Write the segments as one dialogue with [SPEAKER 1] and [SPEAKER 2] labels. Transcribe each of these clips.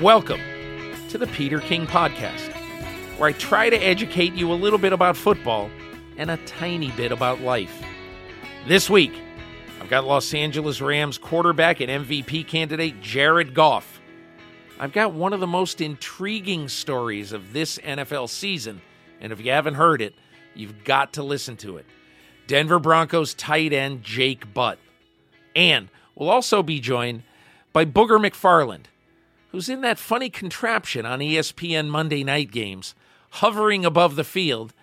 [SPEAKER 1] Welcome to the Peter King Podcast, where I try to educate you a little bit about football and a tiny bit about life. This week, I've got Los Angeles Rams quarterback and MVP candidate Jared Goff. I've got one of the most intriguing stories of this NFL season, and if you haven't heard it, you've got to listen to it. Denver Broncos tight end Jake Butt. And we'll also be joined by Booger McFarland who's in that funny contraption on ESPN Monday night games, hovering above the field,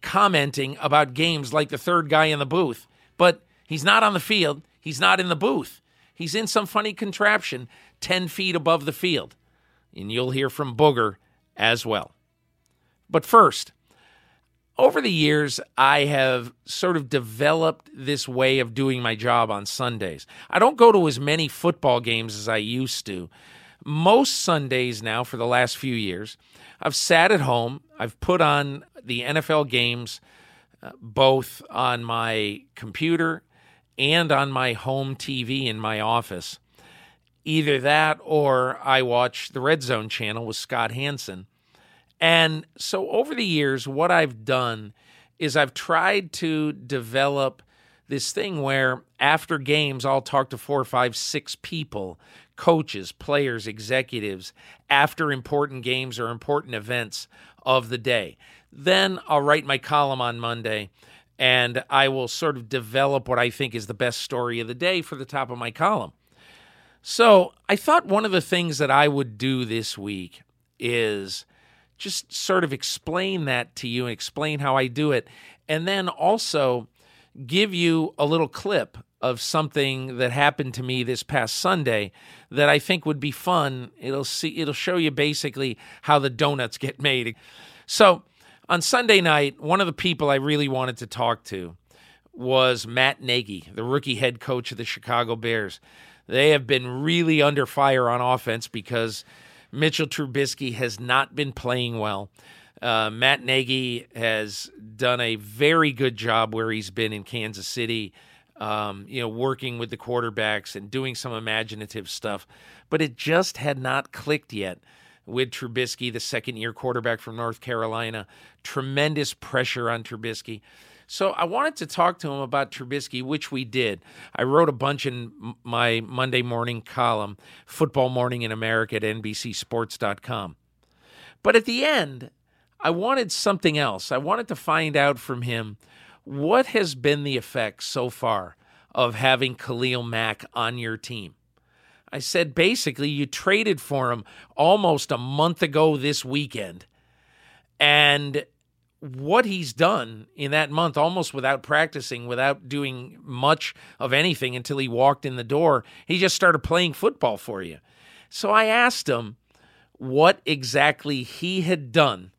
[SPEAKER 1] commenting about games like the third guy in the booth. But he's not on the field, he's not in the booth. He's in some funny contraption 10 feet above the field. And you'll hear from Booger as well. But first, over the years, I have sort of developed this way of doing my job on Sundays. I don't go to as many football games as I used to most Sundays now for the last few years, I've sat at home. I've put on the NFL games uh, both on my computer and on my home TV in my office. Either that or I watch the Red Zone channel with Scott Hanson. And so over the years, what I've done is I've tried to develop this thing where after games, I'll talk to four, five, six people coaches, players, executives after important games or important events of the day. Then I'll write my column on Monday and I will sort of develop what I think is the best story of the day for the top of my column. So I thought one of the things that I would do this week is just sort of explain that to you and explain how I do it. And then also give you a little clip of something that happened to me this past Sunday that I think would be fun. It'll see it'll show you basically how the donuts get made. So, on Sunday night, one of the people I really wanted to talk to was Matt Nagy, the rookie head coach of the Chicago Bears. They have been really under fire on offense because Mitchell Trubisky has not been playing well. Uh, Matt Nagy has done a very good job where he's been in Kansas City um, you know, working with the quarterbacks and doing some imaginative stuff. But it just had not clicked yet with Trubisky, the second year quarterback from North Carolina. Tremendous pressure on Trubisky. So I wanted to talk to him about Trubisky, which we did. I wrote a bunch in my Monday morning column, Football Morning in America at NBCSports.com. But at the end, I wanted something else. I wanted to find out from him what has been the effect so far of having Khalil Mack on your team? I said basically you traded for him almost a month ago this weekend. And what he's done in that month, almost without practicing, without doing much of anything until he walked in the door, he just started playing football for you. So I asked him what exactly he had done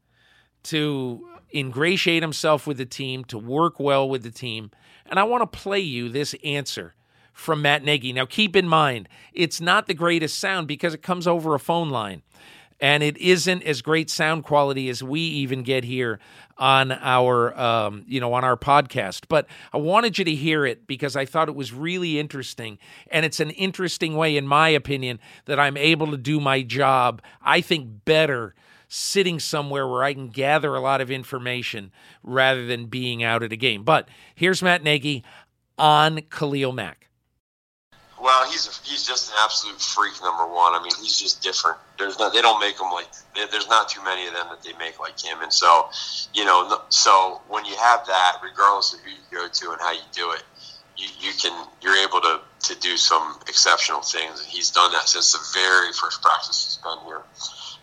[SPEAKER 1] to ingratiate himself with the team, to work well with the team. And I want to play you this answer from Matt Nagy. Now, keep in mind, it's not the greatest sound because it comes over a phone line. And it isn't as great sound quality as we even get here on our, um, you know, on our podcast. But I wanted you to hear it because I thought it was really interesting, and it's an interesting way, in my opinion, that I'm able to do my job. I think better sitting somewhere where I can gather a lot of information rather than being out at a game. But here's Matt Nagy on Khalil Mack.
[SPEAKER 2] Well, he's a, he's just an absolute freak. Number one, I mean, he's just different. There's not they don't make him like there's not too many of them that they make like him. And so, you know, so when you have that, regardless of who you go to and how you do it, you, you can you're able to to do some exceptional things. And he's done that since the very first practice he's been here.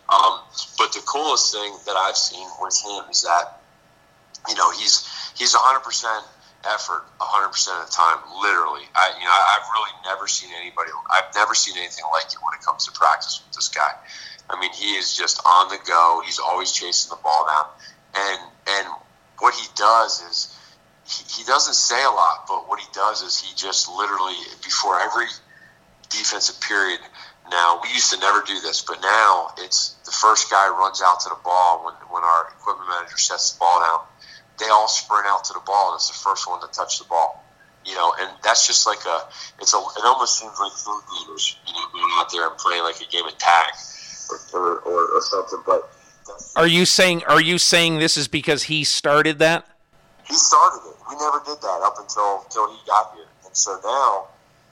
[SPEAKER 2] Um, but the coolest thing that I've seen with him is that, you know, he's he's 100 percent effort 100% of the time literally. I you know i've really never seen anybody i've never seen anything like it when it comes to practice with this guy. I mean he is just on the go. He's always chasing the ball down. And and what he does is he, he doesn't say a lot but what he does is he just literally before every defensive period now we used to never do this but now it's the first guy runs out to the ball when when our equipment manager sets the ball down they all sprint out to the ball, and it's the first one to touch the ball. You know, and that's just like a, it's a, it almost seems like food gamers, you know, going out there and playing like a game of tag or, or, or, or something. But
[SPEAKER 1] are you saying, are you saying this is because he started that?
[SPEAKER 2] He started it. We never did that up until until he got here, and so now,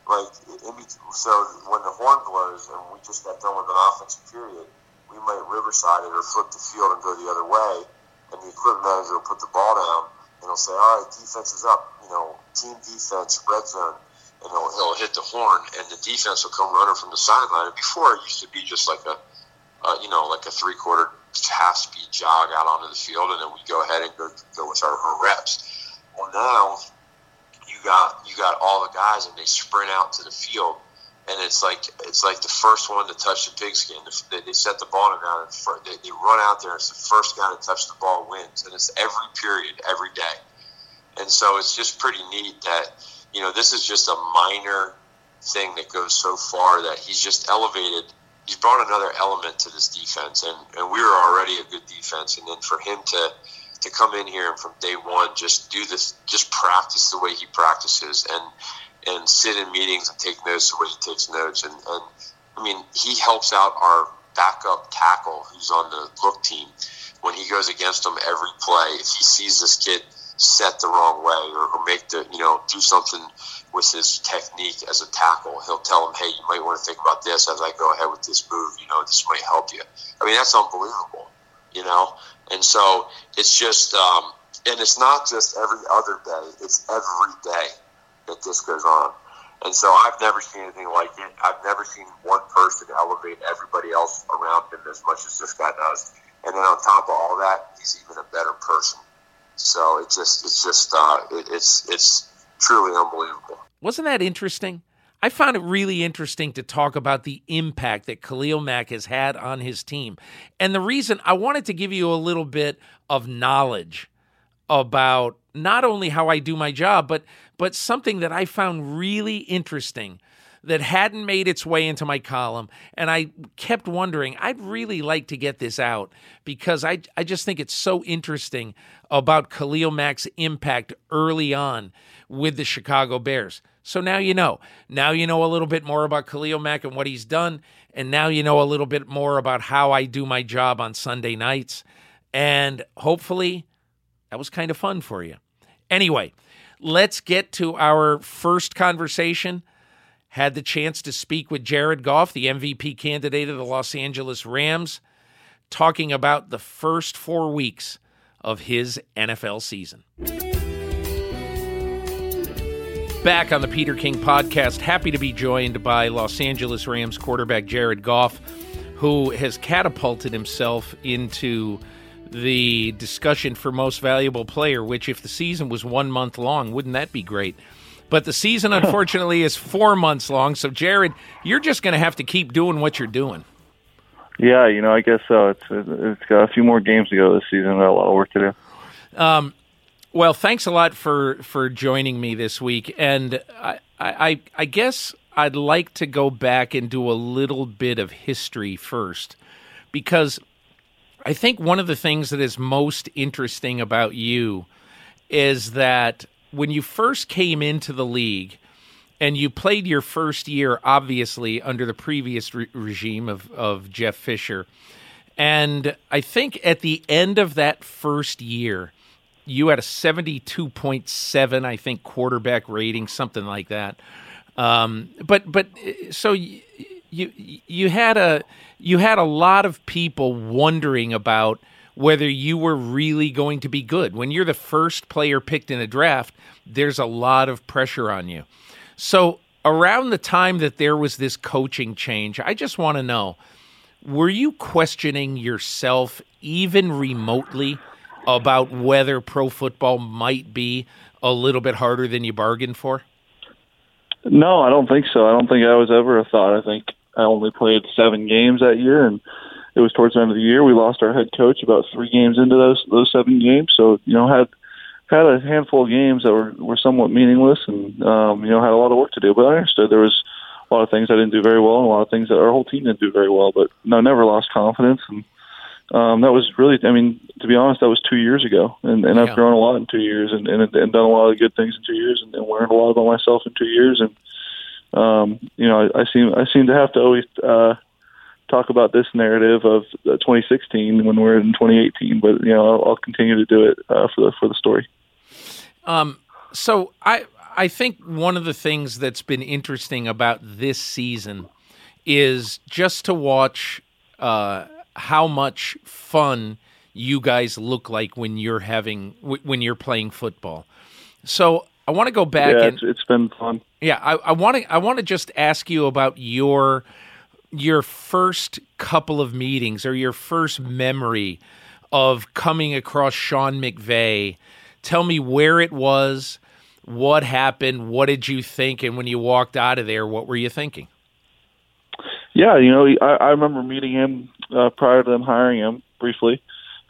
[SPEAKER 2] like, in, so when the horn blows and we just got done with an offensive period, we might riverside it or flip the field and go the other way and the equipment manager will put the ball down and he'll say, "All right, defense is up. You know, team defense, red zone." And he'll, he'll hit the horn, and the defense will come running from the sideline. And before it used to be just like a, uh, you know, like a three quarter half speed jog out onto the field, and then we go ahead and go go with our, our reps. Well, now you got you got all the guys, and they sprint out to the field and it's like it's like the first one to touch the pigskin. They, they set the ball on the ground, and they, they run out there. It's the first guy to touch the ball wins, and it's every period, every day. And so it's just pretty neat that you know this is just a minor thing that goes so far that he's just elevated. He's brought another element to this defense, and, and we were already a good defense. And then for him to to come in here and from day one just do this, just practice the way he practices, and and sit in meetings and take notes the way he takes notes. And, and I mean, he helps out our backup tackle who's on the look team when he goes against them every play. If he sees this kid set the wrong way or, or make the, you know, do something with his technique as a tackle, he'll tell him, hey, you might want to think about this as I go ahead with this move. You know, this might help you. I mean, that's unbelievable, you know? And so it's just, um, and it's not just every other day, it's every day that this goes on. And so I've never seen anything like it. I've never seen one person elevate everybody else around him as much as this guy does. And then on top of all that, he's even a better person. So it's just, it's just, uh, it, it's, it's truly unbelievable.
[SPEAKER 1] Wasn't that interesting? I found it really interesting to talk about the impact that Khalil Mack has had on his team. And the reason I wanted to give you a little bit of knowledge about not only how I do my job, but but something that I found really interesting that hadn't made its way into my column. And I kept wondering, I'd really like to get this out because I, I just think it's so interesting about Khalil Mack's impact early on with the Chicago Bears. So now you know. Now you know a little bit more about Khalil Mack and what he's done. And now you know a little bit more about how I do my job on Sunday nights. And hopefully that was kind of fun for you. Anyway, let's get to our first conversation. Had the chance to speak with Jared Goff, the MVP candidate of the Los Angeles Rams, talking about the first four weeks of his NFL season. Back on the Peter King podcast, happy to be joined by Los Angeles Rams quarterback Jared Goff, who has catapulted himself into the discussion for most valuable player, which if the season was one month long, wouldn't that be great? But the season, unfortunately, is four months long. So, Jared, you're just going to have to keep doing what you're doing.
[SPEAKER 3] Yeah, you know, I guess so. It's it's got a few more games to go this season. Got a lot of work to
[SPEAKER 1] do. Um, well, thanks a lot for for joining me this week, and I, I I guess I'd like to go back and do a little bit of history first, because I think one of the things that is most interesting about you is that when you first came into the league and you played your first year, obviously, under the previous re- regime of, of Jeff Fisher. And I think at the end of that first year, you had a 72.7, I think, quarterback rating, something like that. Um, but but so you, you you had a you had a lot of people wondering about whether you were really going to be good. When you're the first player picked in a draft, there's a lot of pressure on you. So around the time that there was this coaching change, I just want to know were you questioning yourself even remotely about whether pro football might be a little bit harder than you bargained for?
[SPEAKER 3] No, I don't think so. I don't think I was ever a thought. I think I only played seven games that year, and it was towards the end of the year. We lost our head coach about three games into those those seven games. So you know had had a handful of games that were were somewhat meaningless, and um, you know had a lot of work to do. But I understood there was a lot of things I didn't do very well, and a lot of things that our whole team didn't do very well. But no, never lost confidence, and um, that was really, I mean, to be honest, that was two years ago, and, and I've grown a lot in two years, and, and, and done a lot of good things in two years, and, and learned a lot about myself in two years, and um, you know, I, I seem I seem to have to always uh, talk about this narrative of uh, 2016 when we're in 2018, but you know, I'll, I'll continue to do it uh, for the for the story.
[SPEAKER 1] Um, so I I think one of the things that's been interesting about this season is just to watch uh, how much fun you guys look like when you're having when you're playing football. So I want to go back.
[SPEAKER 3] Yeah,
[SPEAKER 1] and,
[SPEAKER 3] it's, it's been fun.
[SPEAKER 1] Yeah, I want to. I want to just ask you about your your first couple of meetings or your first memory of coming across Sean McVay. Tell me where it was, what happened, what did you think, and when you walked out of there, what were you thinking?
[SPEAKER 3] Yeah, you know, I, I remember meeting him uh, prior to them hiring him briefly.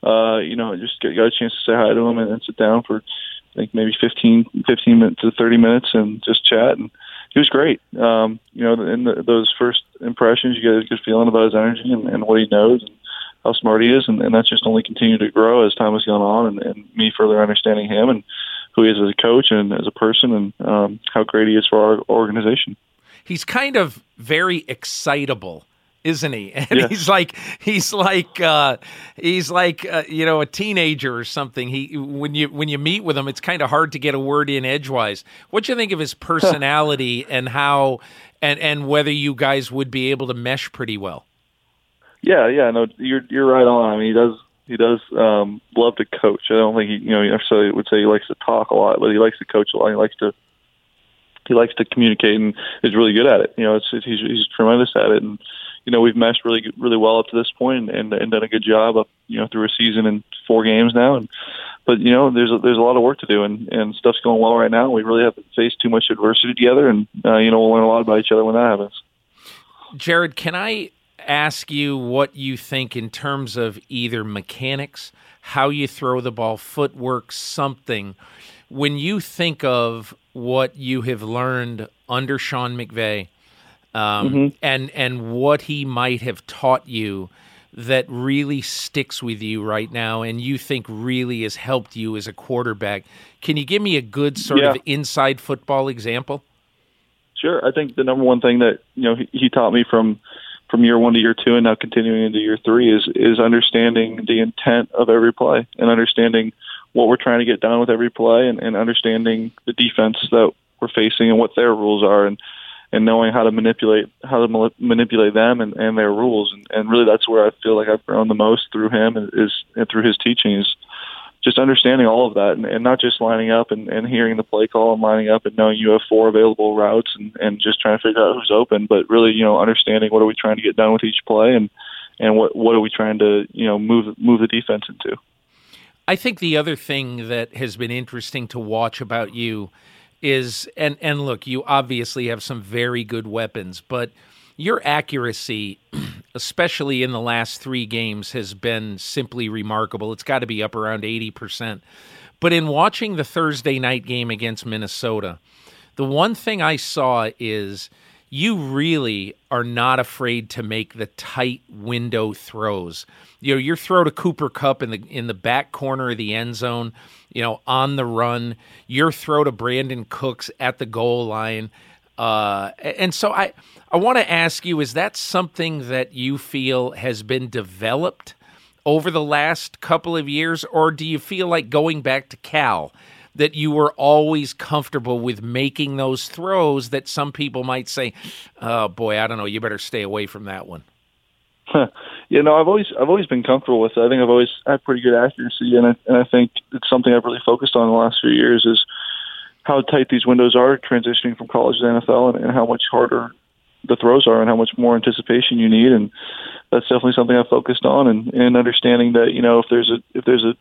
[SPEAKER 3] Uh, you know, just got, got a chance to say hi to him and, and sit down for I think maybe 15, 15 minutes to 30 minutes and just chat. And he was great. Um, you know, in the, those first impressions, you get a good feeling about his energy and, and what he knows and how smart he is. And, and that's just only continued to grow as time has gone on and, and me further understanding him and who he is as a coach and as a person and um, how great he is for our organization.
[SPEAKER 1] He's kind of very excitable isn't he? And yeah. he's like he's like uh, he's like uh, you know a teenager or something. He when you when you meet with him, it's kind of hard to get a word in edgewise. What do you think of his personality and how and and whether you guys would be able to mesh pretty well?
[SPEAKER 3] Yeah, yeah, no, you're you're right on. I mean, he does he does um, love to coach. I don't think he you know necessarily would say he likes to talk a lot, but he likes to coach a lot. He likes to he likes to communicate and is really good at it. You know, it's, he's he's tremendous at it and you know we've meshed really really well up to this point and, and done a good job you know through a season and four games now. And but you know there's a, there's a lot of work to do and and stuff's going well right now. We really haven't faced too much adversity together and uh, you know we'll learn a lot about each other when that happens.
[SPEAKER 1] Jared can i ask you what you think in terms of either mechanics how you throw the ball footwork something? When you think of what you have learned under sean mcvay um, mm-hmm. and and what he might have taught you that really sticks with you right now and you think really has helped you as a quarterback. Can you give me a good sort yeah. of inside football example?
[SPEAKER 3] Sure. I think the number one thing that you know he, he taught me from from year one to year two and now continuing into year three is is understanding the intent of every play and understanding what we're trying to get done with every play and, and understanding the defense that we're facing and what their rules are and and knowing how to manipulate how to manipulate them and, and their rules. And, and really that's where I feel like I've grown the most through him is and through his teachings just understanding all of that and, and not just lining up and, and hearing the play call and lining up and knowing you have four available routes and, and just trying to figure out who's open but really you know understanding what are we trying to get done with each play and and what what are we trying to you know move move the defense into.
[SPEAKER 1] I think the other thing that has been interesting to watch about you is and and look, you obviously have some very good weapons, but your accuracy, especially in the last three games, has been simply remarkable. It's got to be up around 80%. But in watching the Thursday night game against Minnesota, the one thing I saw is you really are not afraid to make the tight window throws. You know, your throw to Cooper Kupp in the in the back corner of the end zone, you know, on the run, your throw to Brandin Cooks at the goal line. Uh, and so I I want to ask you is that something that you feel has been developed over the last couple of years or do you feel like going back to Cal that you were always comfortable with making those throws that some people might say, "Oh boy, I don't know, you better stay away from that one."
[SPEAKER 3] you know, I've always I've always been comfortable with it. I think I've always had pretty good accuracy, and I, and I think it's something I've really focused on in the last few years is how tight these windows are transitioning from college to NFL, and, and how much harder the throws are, and how much more anticipation you need, and that's definitely something I've focused on, and, and understanding that you know if there's a if there's a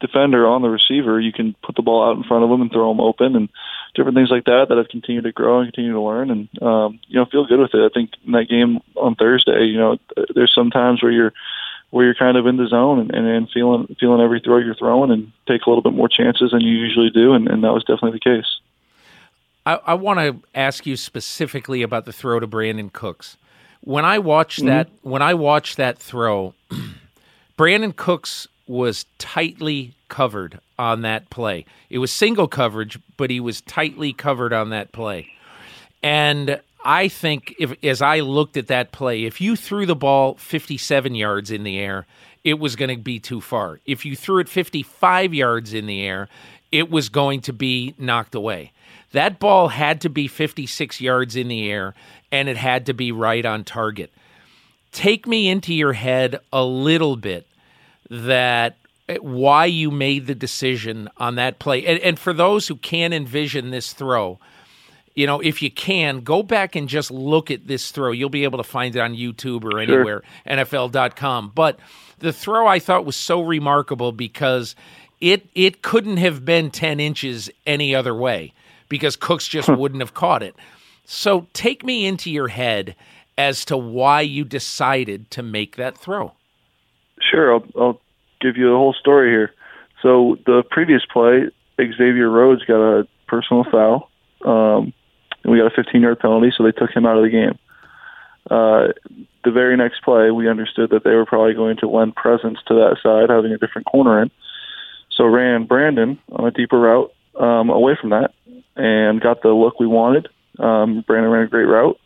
[SPEAKER 3] defender on the receiver, you can put the ball out in front of them and throw them open, and different things like that that I've continued to grow and continue to learn, and um, you know feel good with it. I think in that game on Thursday, you know, there's some times where you're where you're kind of in the zone and, and, and feeling feeling every throw you're throwing, and take a little bit more chances than you usually do, and, and that was definitely the case.
[SPEAKER 1] I, I want to ask you specifically about the throw to Brandin Cooks. When I watched mm-hmm. that, when I watched that throw, Brandin Cooks was tightly covered on that play. It was single coverage, but he was tightly covered on that play. And I think if as I looked at that play, if you threw the ball 57 yards in the air, it was going to be too far. If you threw it 55 yards in the air, it was going to be knocked away. That ball had to be 56 yards in the air and it had to be right on target. Take me into your head a little bit that eh, why you made the decision on that play. And, and, for those who can't envision this throw, you know, if you can, go back and just look at this throw. You'll be able to find it on YouTube or anywhere, sure. NFL.com. But the throw I thought was so remarkable because it it couldn't have been 10 inches any other way because Cooks just wouldn't have caught it. So take me into your head as to why you decided to make that throw.
[SPEAKER 3] Sure, I'll, I'll give you the whole story here. So the previous play, Xavier Rhodes got a personal foul, um, and we got a 15-yard penalty, so they took him out of the game. Uh, the very next play, we understood that they were probably going to lend presence to that side, having a different corner in. So ran Brandin on a deeper route um, away from that, and got the look we wanted. Um, Brandin ran a great route,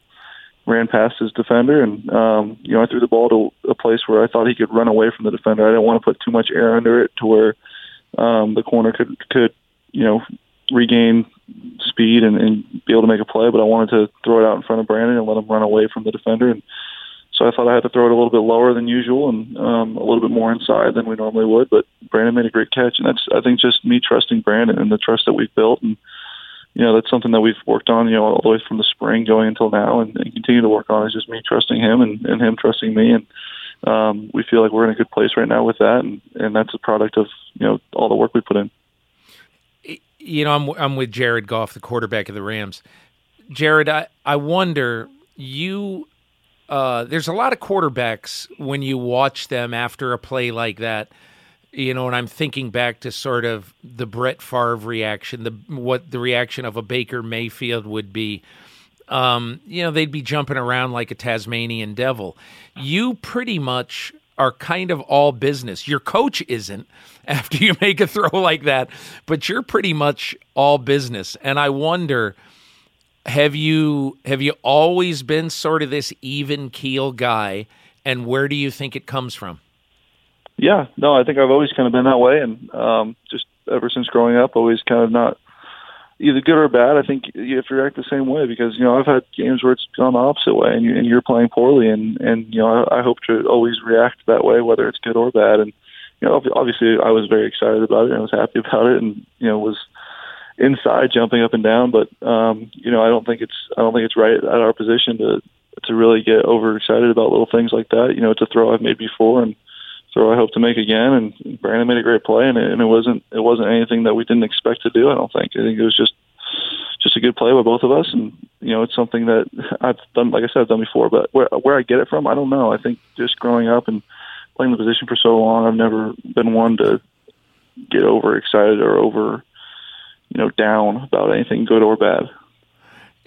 [SPEAKER 3] ran past his defender, and um, you know I threw the ball to a place where I thought he could run away from the defender. I didn't want to put too much air under it to where um, the corner could could you know regain speed and, and be able to make a play. But I wanted to throw it out in front of Brandin and let him run away from the defender. And so I thought I had to throw it a little bit lower than usual and um, a little bit more inside than we normally would. But Brandin made a great catch, and that's I think just me trusting Brandin and the trust that we've built and you know, that's something that we've worked on, you know, all the way from the spring going until now and, and continue to work on. It's just me trusting him and, and him trusting me. And um, we feel like we're in a good place right now with that. And, and that's a product of, you know, all the work we put in.
[SPEAKER 1] You know, I'm, I'm with Jared Goff, the quarterback of the Rams. Jared, I, I wonder, you, uh, there's a lot of quarterbacks when you watch them after a play like that – you know, and I'm thinking back to sort of the Brett Favre reaction, the what the reaction of a Baker Mayfield would be. Um, you know, they'd be jumping around like a Tasmanian devil. You pretty much are kind of all business. Your coach isn't after you make a throw like that, but you're pretty much all business. And I wonder, have you have you always been sort of this even keel guy, and where do you think it comes from?
[SPEAKER 3] Yeah, no, I think I've always kind of been that way, and um, just ever since growing up, always kind of not either good or bad. I think you have to react the same way because you know I've had games where it's gone the opposite way, and, you, and you're playing poorly, and and you know I, I hope to always react that way, whether it's good or bad. And you know, obviously, I was very excited about it, and I was happy about it, and you know was inside jumping up and down. But um, you know, I don't think it's I don't think it's right at our position to to really get overexcited about little things like that. You know, it's a throw I've made before, and throw I hope to make again. And Brandin made a great play, and it, and it wasn't it wasn't anything that we didn't expect to do. I don't think. I think it was just just a good play by both of us, and you know it's something that I've done. Like I said, I've done before, but where where I get it from, I don't know. I think just growing up and playing the position for so long, I've never been one to get over excited or over you know down about anything good or bad.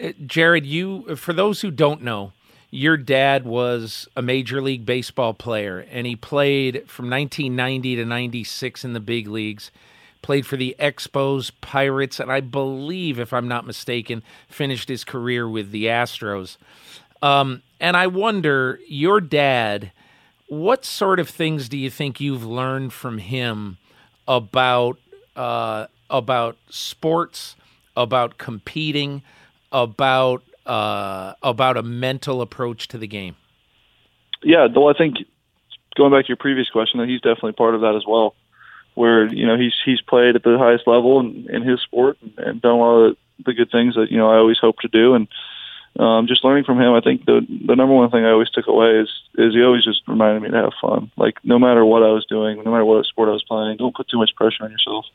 [SPEAKER 1] Uh, Jared, you for those who don't know, your dad was a major league baseball player and he played from 1990 to 96 in the big leagues played for the expos pirates and i believe if i'm not mistaken finished his career with the astros. Um, and i wonder your dad what sort of things do you think you've learned from him about uh, about sports, about competing, about uh, about a mental approach to the game?
[SPEAKER 3] Yeah, though I think going back to your previous question, that he's definitely part of that as well. Where you know he's he's played at the highest level in, in his sport and, and done a lot of the good things that you know I always hope to do, and um, just learning from him. I think the the number one thing I always took away is is he always just reminded me to have fun. Like no matter what I was doing, no matter what sport I was playing, don't put too much pressure on yourself.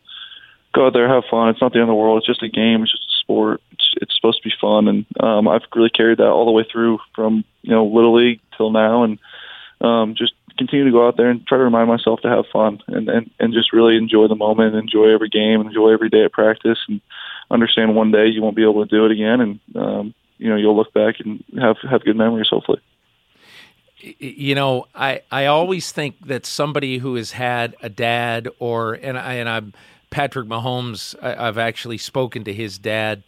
[SPEAKER 3] Go out there, have fun. It's not the end of the world. It's just a game. It's just a sport. It's, it's supposed to be fun, and um, I've really carried that all the way through from you know little league till now, and um, just continue to go out there and try to remind myself to have fun and, and, and just really enjoy the moment, enjoy every game, enjoy every day at practice, and understand one day you won't be able to do it again, and um, you know you'll look back and have have good memories hopefully.
[SPEAKER 1] You know, I I always think that somebody who has had a dad or and I and I'm Patrick Mahomes. I, have actually spoken to his dad,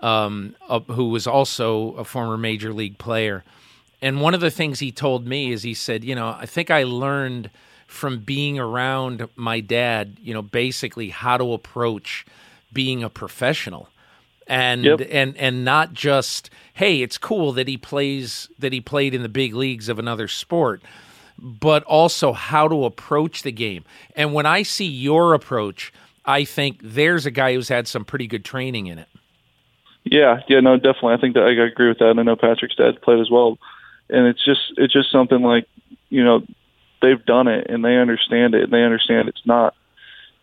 [SPEAKER 1] um, uh, who was also a former major league player and one of the things he told me is he said, you know, I think I learned from being around my dad, you know, basically how to approach being a professional. And yep. and and not just, hey, it's cool that he plays that he played in the big leagues of another sport, but also how to approach the game. And when I see your approach, I think there's a guy who's had some pretty good training in it.
[SPEAKER 3] Yeah, yeah, no, definitely. I think that I agree with that. I know Patrick's dad played as well and it's just it's just something like you know they've done it and they understand it and they understand it's not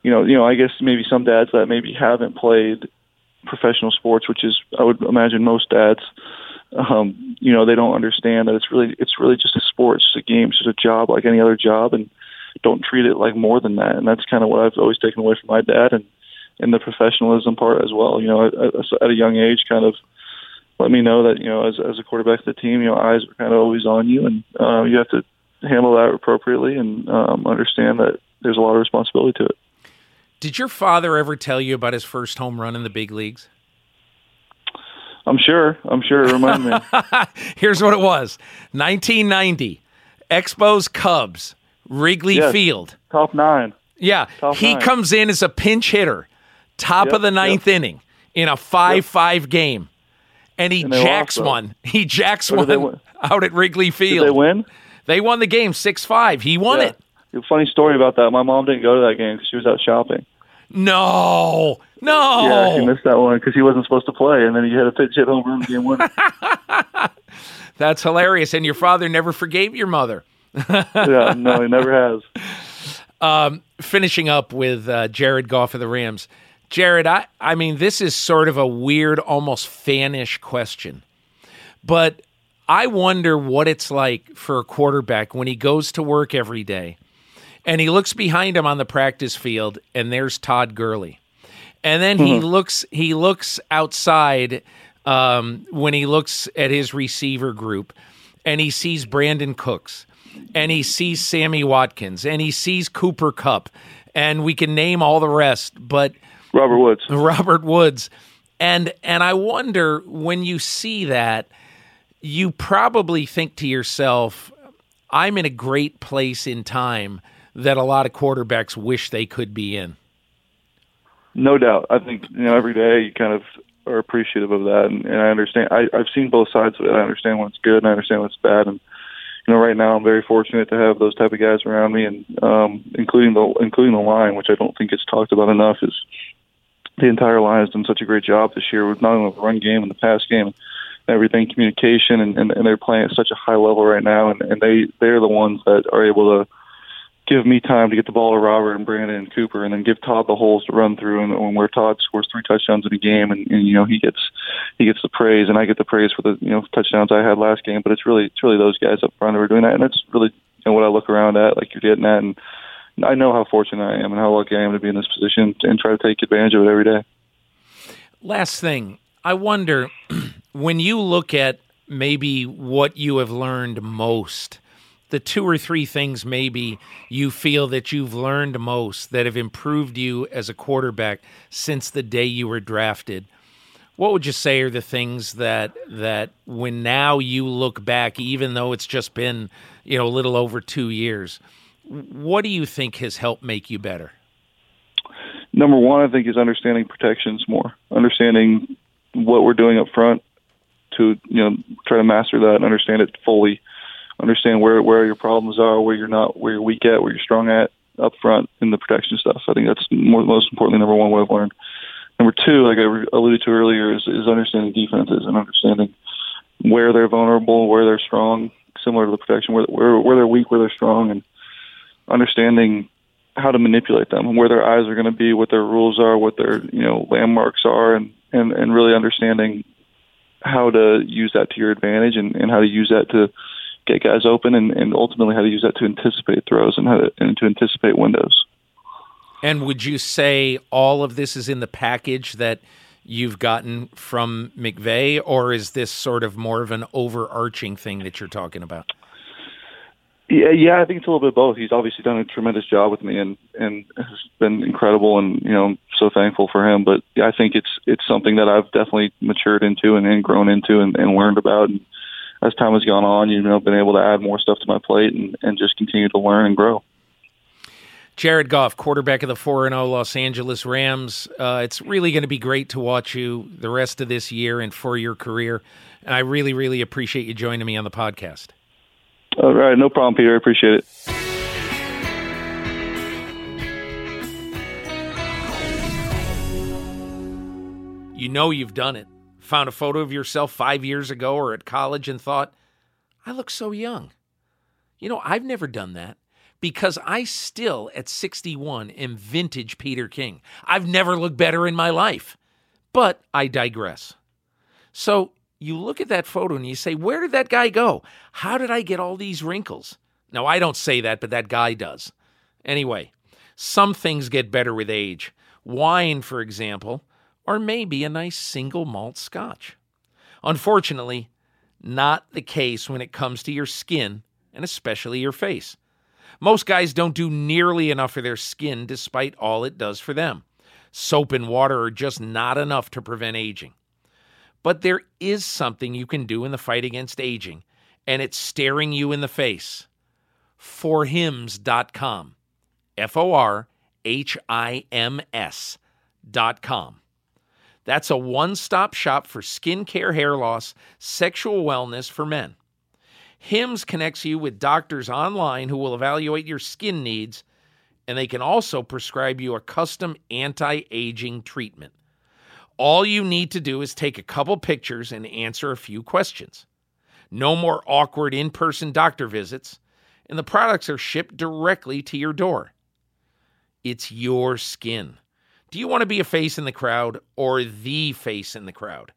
[SPEAKER 3] you know you know I guess maybe some dads that maybe haven't played professional sports, which is I would imagine most dads. Um, you know, they don't understand that it's really it's really just a sport, it's just a game, it's just a job like any other job, and don't treat it like more than that. And that's kind of what I've always taken away from my dad, and and the professionalism part as well. You know, at, at a young age, kind of let me know that you know as as a quarterback of the team, you know eyes are kind of always on you, and uh, you have to handle that appropriately and um, understand that there's a lot of responsibility to it.
[SPEAKER 1] Did your father ever tell you about his first home run in the big leagues?
[SPEAKER 3] I'm sure. I'm sure. Remind me.
[SPEAKER 1] Here's what it was: 1990, Expos Cubs, Wrigley yes. Field,
[SPEAKER 3] top nine.
[SPEAKER 1] Yeah,
[SPEAKER 3] top
[SPEAKER 1] he
[SPEAKER 3] nine.
[SPEAKER 1] comes in as a pinch hitter, top yep, of the ninth yep. inning in a five-five game and he and jacks one. He jacks one out at Wrigley Field.
[SPEAKER 3] Did they win?
[SPEAKER 1] They won the game six five. He won yeah.
[SPEAKER 3] it. funny story about that. My mom didn't go to that game because she was out shopping.
[SPEAKER 1] No, no.
[SPEAKER 3] Yeah, he missed that one because he wasn't supposed to play, and then he had a pitch hit home run game winner.
[SPEAKER 1] That's hilarious. And your father never forgave your mother.
[SPEAKER 3] yeah, no, he never has.
[SPEAKER 1] Um, finishing up with uh, Jared Goff of the Rams. Jared, I, I mean, this is sort of a weird, almost fanish question, but I wonder what it's like for a quarterback when he goes to work every day and he looks behind him on the practice field and there's Todd Gurley. And then he mm-hmm. looks he looks outside um, when he looks at his receiver group and he sees Brandin Cooks and he sees Sammy Watkins and he sees Cooper Kupp, and we can name all the rest, but –
[SPEAKER 3] Robert Woods.
[SPEAKER 1] Robert Woods. And and I wonder when you see that, you probably think to yourself, I'm in a great place in time that a lot of quarterbacks wish they could be in.
[SPEAKER 3] No doubt. I think, you know, every day you kind of are appreciative of that and, and I understand I, I've seen both sides of it. I understand when it's good and I understand when it's bad and you know, right now I'm very fortunate to have those type of guys around me and um including the including the line, which I don't think it's talked about enough is the entire line has done such a great job this year with not only the run game and the pass game, everything, communication, and, and, and they're playing at such a high level right now, and, and they they're the ones that are able to give me time to get the ball to Robert and Brandin and Cooper, and then give Todd the holes to run through. And, and where Todd scores three touchdowns in a game, and, and you know he gets he gets the praise, and I get the praise for the you know touchdowns I had last game. But it's really it's really those guys up front who are doing that, and it's really you know what I look around at, like you're getting at, and I know how fortunate I am and how lucky I am to be in this position and try to take advantage of it every day.
[SPEAKER 1] Last thing, I wonder when you look at maybe what you have learned most, the two or three things maybe you feel that you've learned most that have improved you as a quarterback since the day you were drafted. What would you say are the things that that when now you look back, even though it's just been you know a little over two years, what do you think has helped make you better?
[SPEAKER 3] number one, I think, is understanding protections more, understanding what we're doing up front to you know try to master that and understand it fully, understand where where your problems are, where you're not, where you're weak at, where you're strong at up front in the protection stuff. I think that's more, most importantly number one what I've learned. Number two, like I alluded to earlier, is, is understanding defenses and understanding where they're vulnerable, where they're strong, similar to the protection, where where, where they're weak, where they're strong, and understanding how to manipulate them, where their eyes are going to be, what their rules are, what their you know landmarks are, and and and really understanding how to use that to your advantage and, and how to use that to get guys open and, and ultimately how to use that to anticipate throws and how to, and to anticipate windows.
[SPEAKER 1] And would you say all of this is in the package that you've gotten from McVay, or is this sort of more of an overarching thing that you're talking about?
[SPEAKER 3] Yeah, yeah, I think it's a little bit both. He's obviously done a tremendous job with me, and and has been incredible, and you know, I'm so thankful for him. But I think it's it's something that I've definitely matured into and, and grown into and, and learned about. And as time has gone on, you know, been able to add more stuff to my plate and, and just continue to learn and grow.
[SPEAKER 1] Jared Goff, quarterback of the 4 0 Los Angeles Rams. Uh, it's really going to be great to watch you the rest of this year and for your career. And I really, really appreciate you joining me on the podcast.
[SPEAKER 3] All right. No problem, Peter. I appreciate it.
[SPEAKER 1] You know you've done it. Found a photo of yourself five years ago or at college and thought, I look so young. You know, I've never done that because I still, at 61, am vintage Peter King. I've never looked better in my life. But I digress. So you look at that photo and you say, Where did that guy go? How did I get all these wrinkles? Now, I don't say that, but that guy does. Anyway, some things get better with age. Wine, for example, or maybe a nice single malt scotch. Unfortunately, not the case when it comes to your skin and especially your face. Most guys don't do nearly enough for their skin despite all it does for them. Soap and water are just not enough to prevent aging. But there is something you can do in the fight against aging, and it's staring you in the face. Forhims.com. F O R H I M S.com. That's a one stop shop for skincare, hair loss, sexual wellness for men. HIMS connects you with doctors online who will evaluate your skin needs, and they can also prescribe you a custom anti aging treatment. All you need to do is take a couple pictures and answer a few questions. No more awkward in person doctor visits, and the products are shipped directly to your door. It's your skin. Do you want to be a face in the crowd or the face in the crowd?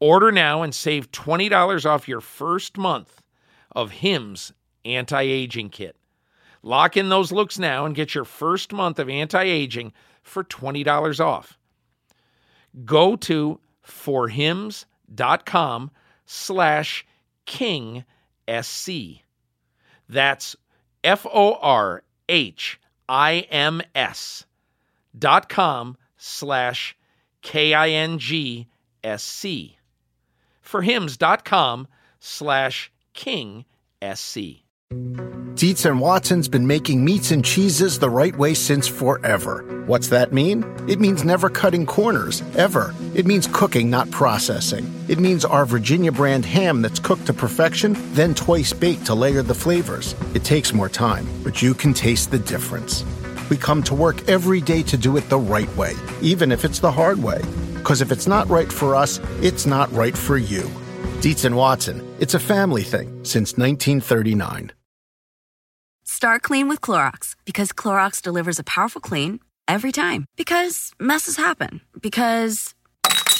[SPEAKER 1] Order now and save $20 off your first month of HIMS anti aging kit. Lock in those looks now and get your first month of anti aging for $20 off go to forhims.com slash king sc. That's F O R H I M S dot com slash K I N G S C. Forhims.com slash king sc.
[SPEAKER 4] Dietz and Watson's been making meats and cheeses the right way since forever. What's that mean? It means never cutting corners, ever. It means cooking, not processing. It means our Virginia brand ham that's cooked to perfection, then twice baked to layer the flavors. It takes more time, but you can taste the difference. We come to work every day to do it the right way, even if it's the hard way. Because if it's not right for us, it's not right for you. Dietz and Watson, it's a family thing since 1939.
[SPEAKER 5] Start clean with Clorox because Clorox delivers a powerful clean every time. Because messes happen. Because.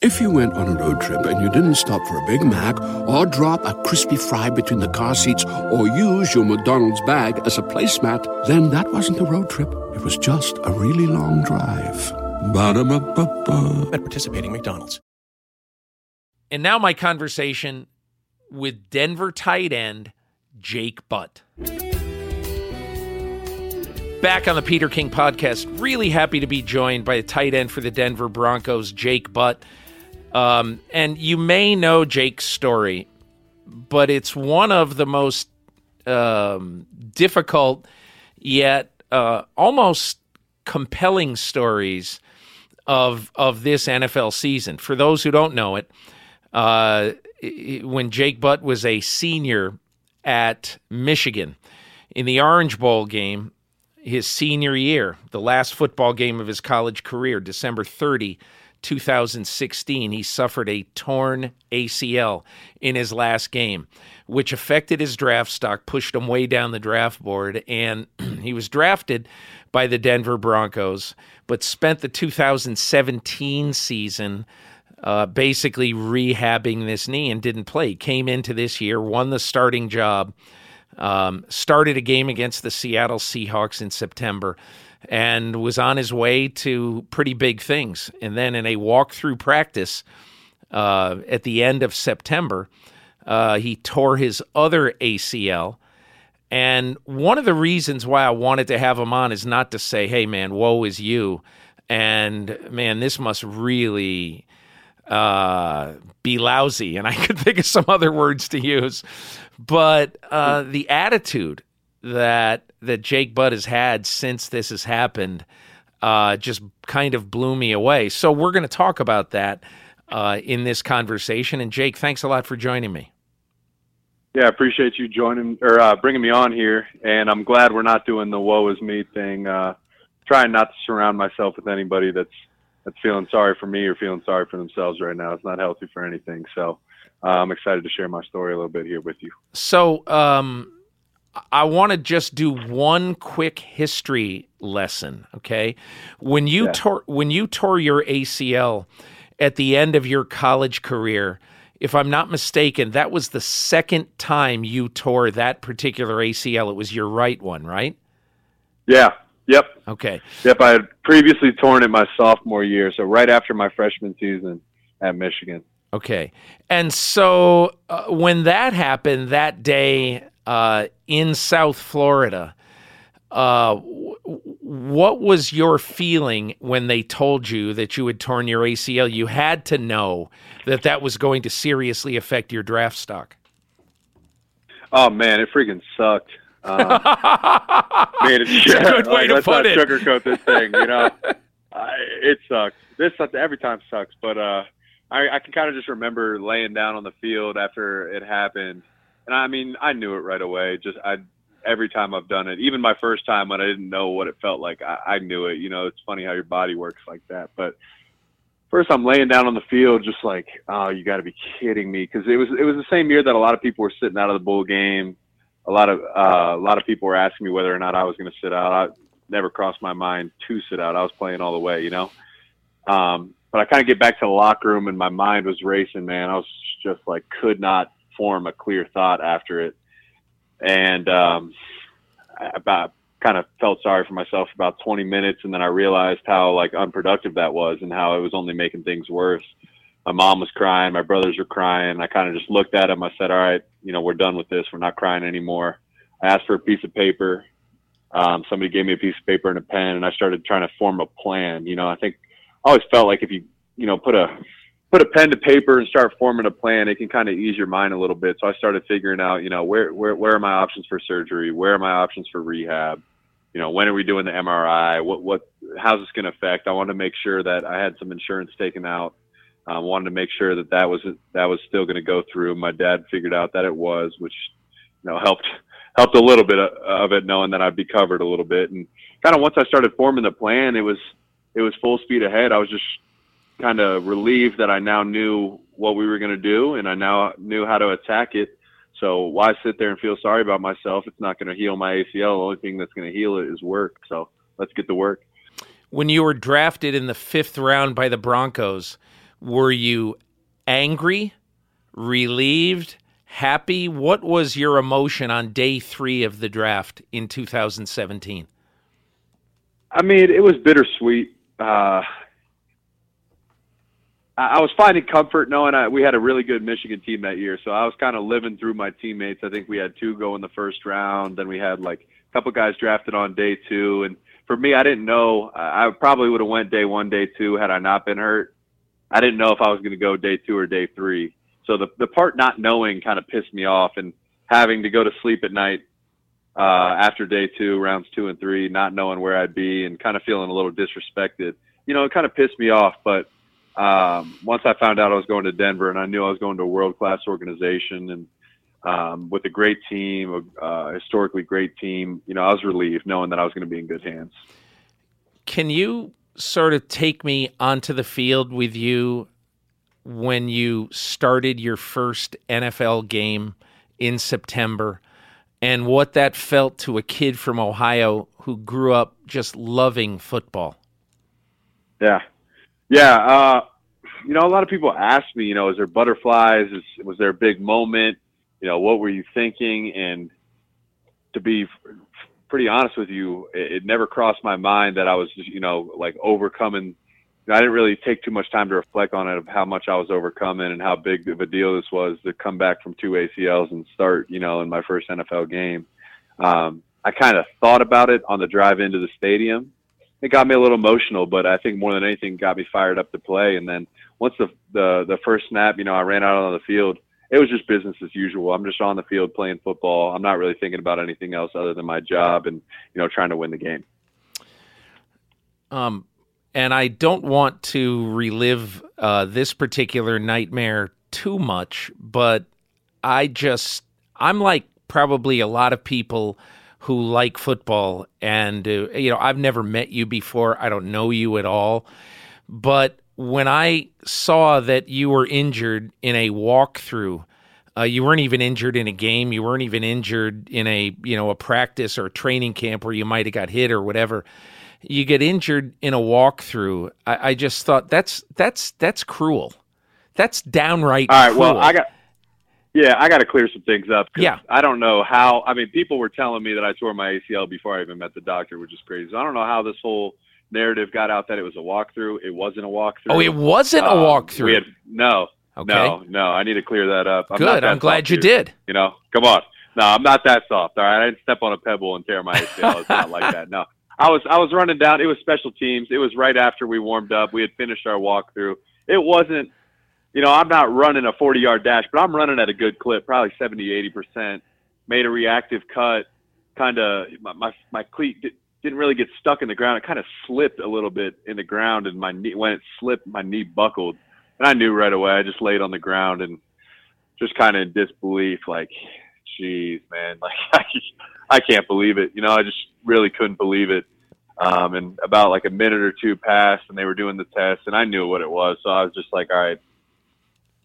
[SPEAKER 6] If you went on a road trip and you didn't stop for a Big Mac or drop a crispy fry between the car seats or use your McDonald's bag as a placemat, then that wasn't a road trip. It was just a really long drive. Ba-da-ba-ba-ba.
[SPEAKER 7] At participating McDonald's.
[SPEAKER 1] And now my conversation with Denver tight end Jake Butt. Back on the Peter King podcast, really happy to be joined by a tight end for the Denver Broncos, Jake Butt. Um, and you may know Jake's story, but it's one of the most um, difficult yet uh, almost compelling stories of of this NFL season. For those who don't know it, uh, when Jake Butt was a senior at Michigan in the Orange Bowl game, his senior year, the last football game of his college career, December 30, 2016, he suffered a torn ACL in his last game, which affected his draft stock, pushed him way down the draft board, and he was drafted by the Denver Broncos, but spent the 2017 season uh, basically rehabbing this knee and didn't play. Came into this year, won the starting job, um, started a game against the Seattle Seahawks in September, and was on his way to pretty big things. And then in a walkthrough practice uh, at the end of September, uh, he tore his other ACL. And one of the reasons why I wanted to have him on is not to say, hey, man, woe is you. And man, this must really uh, be lousy. And I could think of some other words to use. But uh, the attitude that that Jake Butt has had since this has happened uh, just kind of blew me away. So we're going to talk about that uh, in this conversation. And Jake, thanks a lot for joining me.
[SPEAKER 8] Yeah, I appreciate you joining or uh, bringing me on here, and I'm glad we're not doing the "woe is me" thing. Uh, trying not to surround myself with anybody that's that's feeling sorry for me or feeling sorry for themselves right now. It's not healthy for anything. So uh, I'm excited to share my story a little bit here with you.
[SPEAKER 1] So um, I want to just do one quick history lesson. Okay, when you yeah. tore when you tore your ACL at the end of your college career if I'm not mistaken, that was the second time you tore that particular ACL. It was your right one, right?
[SPEAKER 8] Yeah. Yep.
[SPEAKER 1] Okay.
[SPEAKER 8] Yep. I had previously torn it my sophomore year, so right after my freshman season at Michigan.
[SPEAKER 1] Okay. And so uh, when that happened that day uh, in South Florida, uh, what was your feeling when they told you that you had torn your ACL? You had to know that that was going to seriously affect your draft stock.
[SPEAKER 8] Oh man, it freaking sucked. Um, man, it's
[SPEAKER 1] good way like, to put
[SPEAKER 8] not
[SPEAKER 1] it.
[SPEAKER 8] sugarcoat this thing. You know, I, it sucks. This every time sucks, but uh, I, I can kind of just remember laying down on the field after it happened, and I mean, I knew it right away. Just I every time I've done it, even my first time when I didn't know what it felt like, I, I knew it. You know, it's funny how your body works like that. But first, I'm laying down on the field, just like, oh, you got to be kidding me, because it was it was the same year that a lot of people were sitting out of the bowl game. A lot of uh, a lot of people were asking me whether or not I was going to sit out. I never crossed my mind to sit out. I was playing all the way, you know. Um, but I kind of get back to the locker room, and my mind was racing. Man, I was just like could not form a clear thought after it and um, I about kind of felt sorry for myself about 20 minutes, and then I realized how like unproductive that was, and how it was only making things worse. My mom was crying, my brothers were crying. I kind of just looked at them. I said, "All right, you know, we're done with this. We're not crying anymore." I asked for a piece of paper. Um, somebody gave me a piece of paper and a pen, and I started trying to form a plan. You know, I think I always felt like if you you know put a put a pen to paper and start forming a plan, it can kind of ease your mind a little bit. So I started figuring out, you know, where where where are my options for surgery? Where are my options for rehab? You know, when are we doing the MRI? What what how's this going to affect? I wanted to make sure that I had some insurance taken out. I wanted to make sure that that was that was still going to go through. My dad figured out that it was, which you know helped helped a little bit of it, knowing that I'd be covered a little bit. And kind of once I started forming the plan, it was it was full speed ahead. I was just kind of relieved that I now knew what we were going to do and I now knew how to attack it. So why sit there and feel sorry about myself? It's not going to heal my ACL. The only thing that's going to heal it is work. So let's get to work.
[SPEAKER 1] When you were drafted in the fifth round by the Broncos, were you angry, relieved, happy? What was your emotion on day three of the draft in 2017? I
[SPEAKER 8] mean, it was bittersweet. Uh, I was finding comfort knowing I, we had a really good Michigan team that year. So I was kind of living through my teammates. I think we had two go in the first round. Then we had like a couple guys drafted on day two. And for me, I didn't know. I probably would have went day one, day two had I not been hurt. I didn't know if I was going to go day two or day three. So the the part not knowing kind of pissed me off, and having to go to sleep at night uh, after day two, rounds two and three, not knowing where I'd be, and kind of feeling a little disrespected. You know, it kind of pissed me off, but um, once I found out I was going to Denver and I knew I was going to a world class organization and um, with a great team, a uh, historically great team, you know, I was relieved knowing that I was going to be in good hands.
[SPEAKER 1] Can you sort of take me onto the field with you when you started your first NFL game in September and what that felt to a kid from Ohio who grew up just loving football?
[SPEAKER 8] Yeah. Yeah, uh, you know, a lot of people ask me, you know, is there butterflies? Is, was there a big moment? You know, what were you thinking? And to be pretty honest with you, it, it never crossed my mind that I was, just, you know, like overcoming. I didn't really take too much time to reflect on it of how much I was overcoming and how big of a deal this was to come back from two ACLs and start, you know, in my first NFL game. Um, I kind of thought about it on the drive into the stadium it got me a little emotional, but I think more than anything got me fired up to play. And then once the the the first snap, you know, I ran out on the field. It was just business as usual. I'm just on the field playing football. I'm not really thinking about anything else other than my job and you know trying to win the game.
[SPEAKER 1] Um, and I don't want to relive uh, this particular nightmare too much, but I just I'm like probably a lot of people who like football. And, uh, you know, I've never met you before, I don't know you at all. But when I saw that you were injured in a walkthrough, uh, you weren't even injured in a game. You weren't even injured in a you know a practice or a training camp where you might have got hit or whatever. You get injured in a walkthrough. I, I just thought that's that's that's cruel. That's downright.
[SPEAKER 8] All right.
[SPEAKER 1] Cruel.
[SPEAKER 8] Well, I got yeah, I got to clear some things up.
[SPEAKER 1] Yeah.
[SPEAKER 8] I don't know how. I mean, people were telling me that I tore my ACL before I even met the doctor, which is crazy. So I don't know how this whole narrative got out that it was a walkthrough. It wasn't a walkthrough.
[SPEAKER 1] Oh, it wasn't um, a walkthrough. We had
[SPEAKER 8] no. Okay. No, no, I need to clear that up.
[SPEAKER 1] I'm Good. I'm glad you
[SPEAKER 8] here.
[SPEAKER 1] did.
[SPEAKER 8] You know, come on. No, I'm not that soft. All right, I didn't step on a pebble and tear my ACL. It's not like that. No, I was I was running down. It was special teams. It was right after we warmed up. We had finished our walkthrough. It wasn't you know, I'm not running a 40 yard dash, but I'm running at a good clip, probably 70, 80%. Made a reactive cut, kind of, my, my, my cleat did, didn't really get stuck in the ground. It kind of slipped a little bit in the ground, and my knee, when it slipped, my knee buckled. And I knew right away. I just laid on the ground and just kind of in disbelief, like, geez, man, like, I, I can't believe it. You know, I just really couldn't believe it. Um, and about like a minute or two passed, and they were doing the test, and I knew what it was. So I was just like, all right,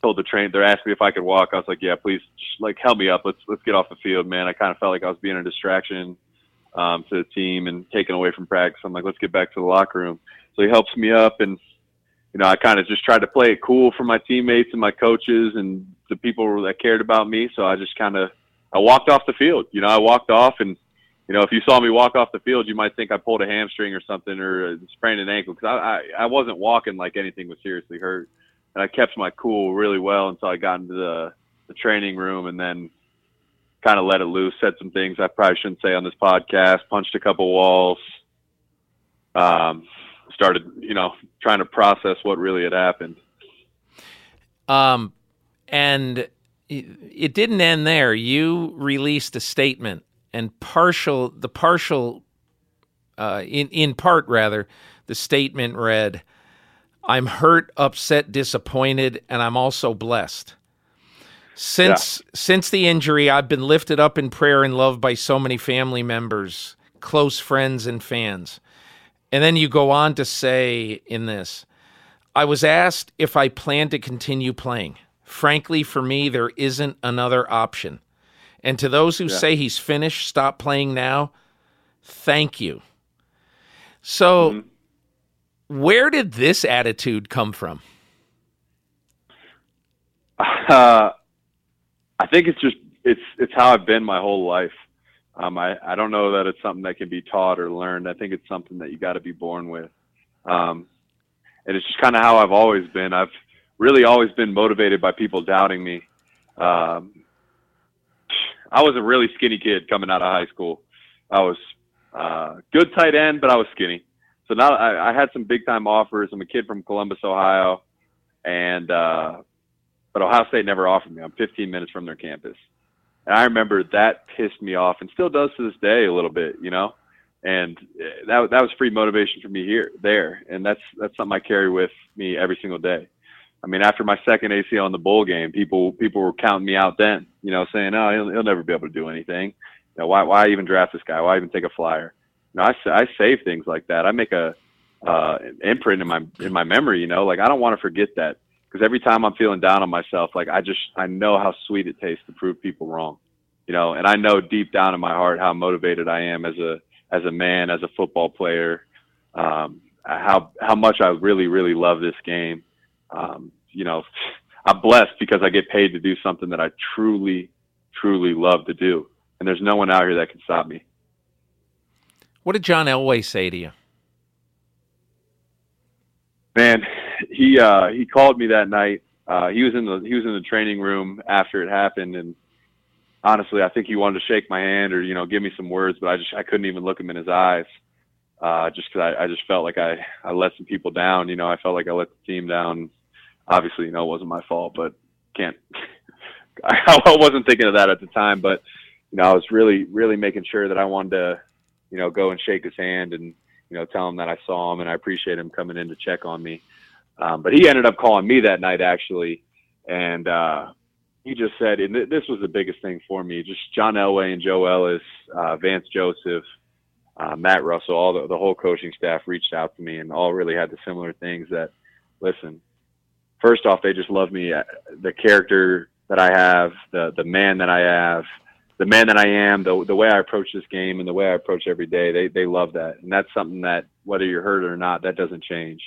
[SPEAKER 8] told the train they're asking me if I could walk. I was like, yeah, please, like help me up. Let's let's get off the field, man. I kind of felt like I was being a distraction um, to the team and taken away from practice. I'm like, let's get back to the locker room. So he helps me up, and you know, I kind of just tried to play it cool for my teammates and my coaches and the people that cared about me. So I just kind of I walked off the field. You know, I walked off and. You know, if you saw me walk off the field, you might think I pulled a hamstring or something or sprained an ankle because I, I I wasn't walking like anything was seriously hurt and I kept my cool really well until I got into the, the training room and then kind of let it loose, said some things I probably shouldn't say on this podcast, punched a couple walls, um, started, you know, trying to process what really had happened.
[SPEAKER 1] Um, and it didn't end there. You released a statement, and partial, the partial, uh, in in part rather, the statement read, I'm hurt, upset, disappointed, and I'm also blessed. Since yeah. since the injury, I've been lifted up in prayer and loved by so many family members, close friends and fans. And then you go on to say in this, I was asked if I plan to continue playing. Frankly, for me, there isn't another option. And to those who yeah. say he's finished, stop playing now, thank you. So mm-hmm where did this attitude come from?
[SPEAKER 8] Uh, I think it's just it's it's how I've been my whole life. Um, I I don't know that it's something that can be taught or learned. I think it's something that you got to be born with. Um, and it's just kind of how I've always been. I've really always been motivated by people doubting me. Um, I was a really skinny kid coming out of high school. I was uh, good tight end, but I was skinny. So now I, I had some big time offers. I'm a kid from Columbus, Ohio, and uh, but Ohio State never offered me. I'm 15 minutes from their campus, and I remember that pissed me off, and still does to this day a little bit, you know. And that that was free motivation for me here, there, and that's that's something I carry with me every single day. I mean, after my second ACL in the bowl game, people people were counting me out then, you know, saying, "Oh, he'll, he'll never be able to do anything." You know, why why even draft this guy? Why even take a flyer? Know, I I save things like that. I make a uh, imprint in my in my memory. You know, like I don't want to forget that because every time I'm feeling down on myself, like I just I know how sweet it tastes to prove people wrong. You know, and I know deep down in my heart how motivated I am as a as a man, as a football player, um, how how much I really really love this game um, you know, I'm blessed because I get paid to do something that I truly, truly love to do. And there's no one out here that can stop me.
[SPEAKER 1] What did John Elway say to you?
[SPEAKER 8] Man, he uh, he called me that night. Uh, he was in the he was in the training room after it happened, and honestly, I think he wanted to shake my hand or you know give me some words, but I just I couldn't even look him in his eyes, uh, just because I, I just felt like I I let some people down. You know, I felt like I let the team down obviously, you know, it wasn't my fault, but can't. I wasn't thinking of that at the time, but you know, I was really, really making sure that I wanted to, you know, go and shake his hand and you know tell him that I saw him and I appreciate him coming in to check on me. Um, but he ended up calling me that night actually, and uh, he just said, and th- this was the biggest thing for me. Just John Elway and Joe Ellis, uh, Vance Joseph, uh, Matt Russell, all the, the whole coaching staff reached out to me and all really had the similar things that, listen, first off, they just love me, uh, the character that I have, the the man that I have, the man that I am, the the way I approach this game, and the way I approach every day. They they love that, and that's something that whether you're hurt or not, that doesn't change.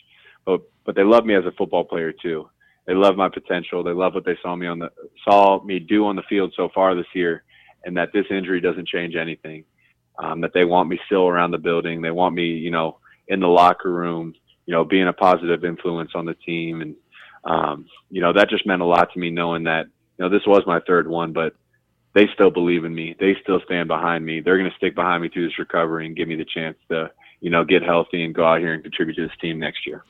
[SPEAKER 8] But but they love me as a football player too. They love my potential. They love what they saw me on the saw me do on the field so far this year, and that this injury doesn't change anything. Um, that they want me still around the building. They want me, you know, in the locker room, you know, being a positive influence on the team and um, you know, that just meant a lot to me knowing that, you know, this was my third one, but they still believe in me. They still stand behind me. They're going to stick behind me through this recovery and give me the chance to, you know, get healthy and go out here and contribute to this team next year.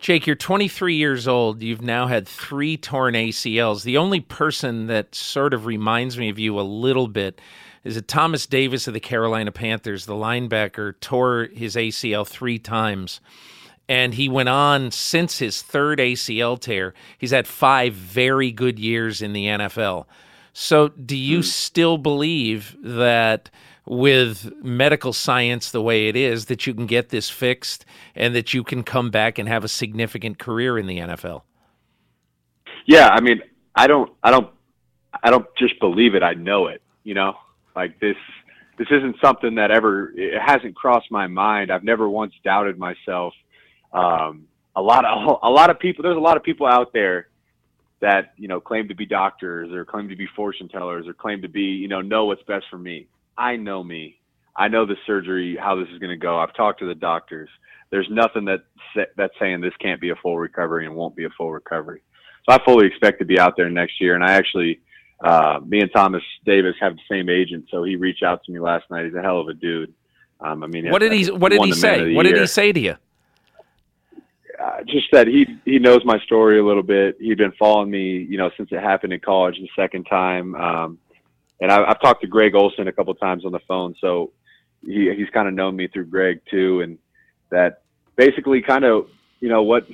[SPEAKER 1] Jake, you're 23 years old. You've now had three torn ACLs. The only person that sort of reminds me of you a little bit is that Thomas Davis of the Carolina Panthers, the linebacker, tore his ACL three times and he went on since his third ACL tear. He's had five very good years in the NFL. So, do you mm. still believe that with medical science the way it is, that you can get this fixed and that you can come back and have a significant career in the NFL?
[SPEAKER 8] Yeah, I mean, I don't, I don't, I don't just believe it. I know it. You know, like this. This isn't something that ever it hasn't crossed my mind. I've never once doubted myself um, a lot of a lot of people. There's a lot of people out there that you know claim to be doctors or claim to be fortune tellers or claim to be you know know what's best for me. I know me. I know the surgery, how this is going to go. I've talked to the doctors. There's nothing that that's saying this can't be a full recovery and won't be a full recovery. So I fully expect to be out there next year. And I actually, uh, me and Thomas Davis have the same agent, so he reached out to me last night. He's a hell of a dude. Um, I mean,
[SPEAKER 1] what did he what did he say? What did he say to you?
[SPEAKER 8] Uh, just that he he knows my story a little bit. He'd been following me, you know, since it happened in college the second time. Um, and I, I've talked to Greg Olsen a couple times on the phone, so he he's kind of known me through Greg too, and that basically kind of you know what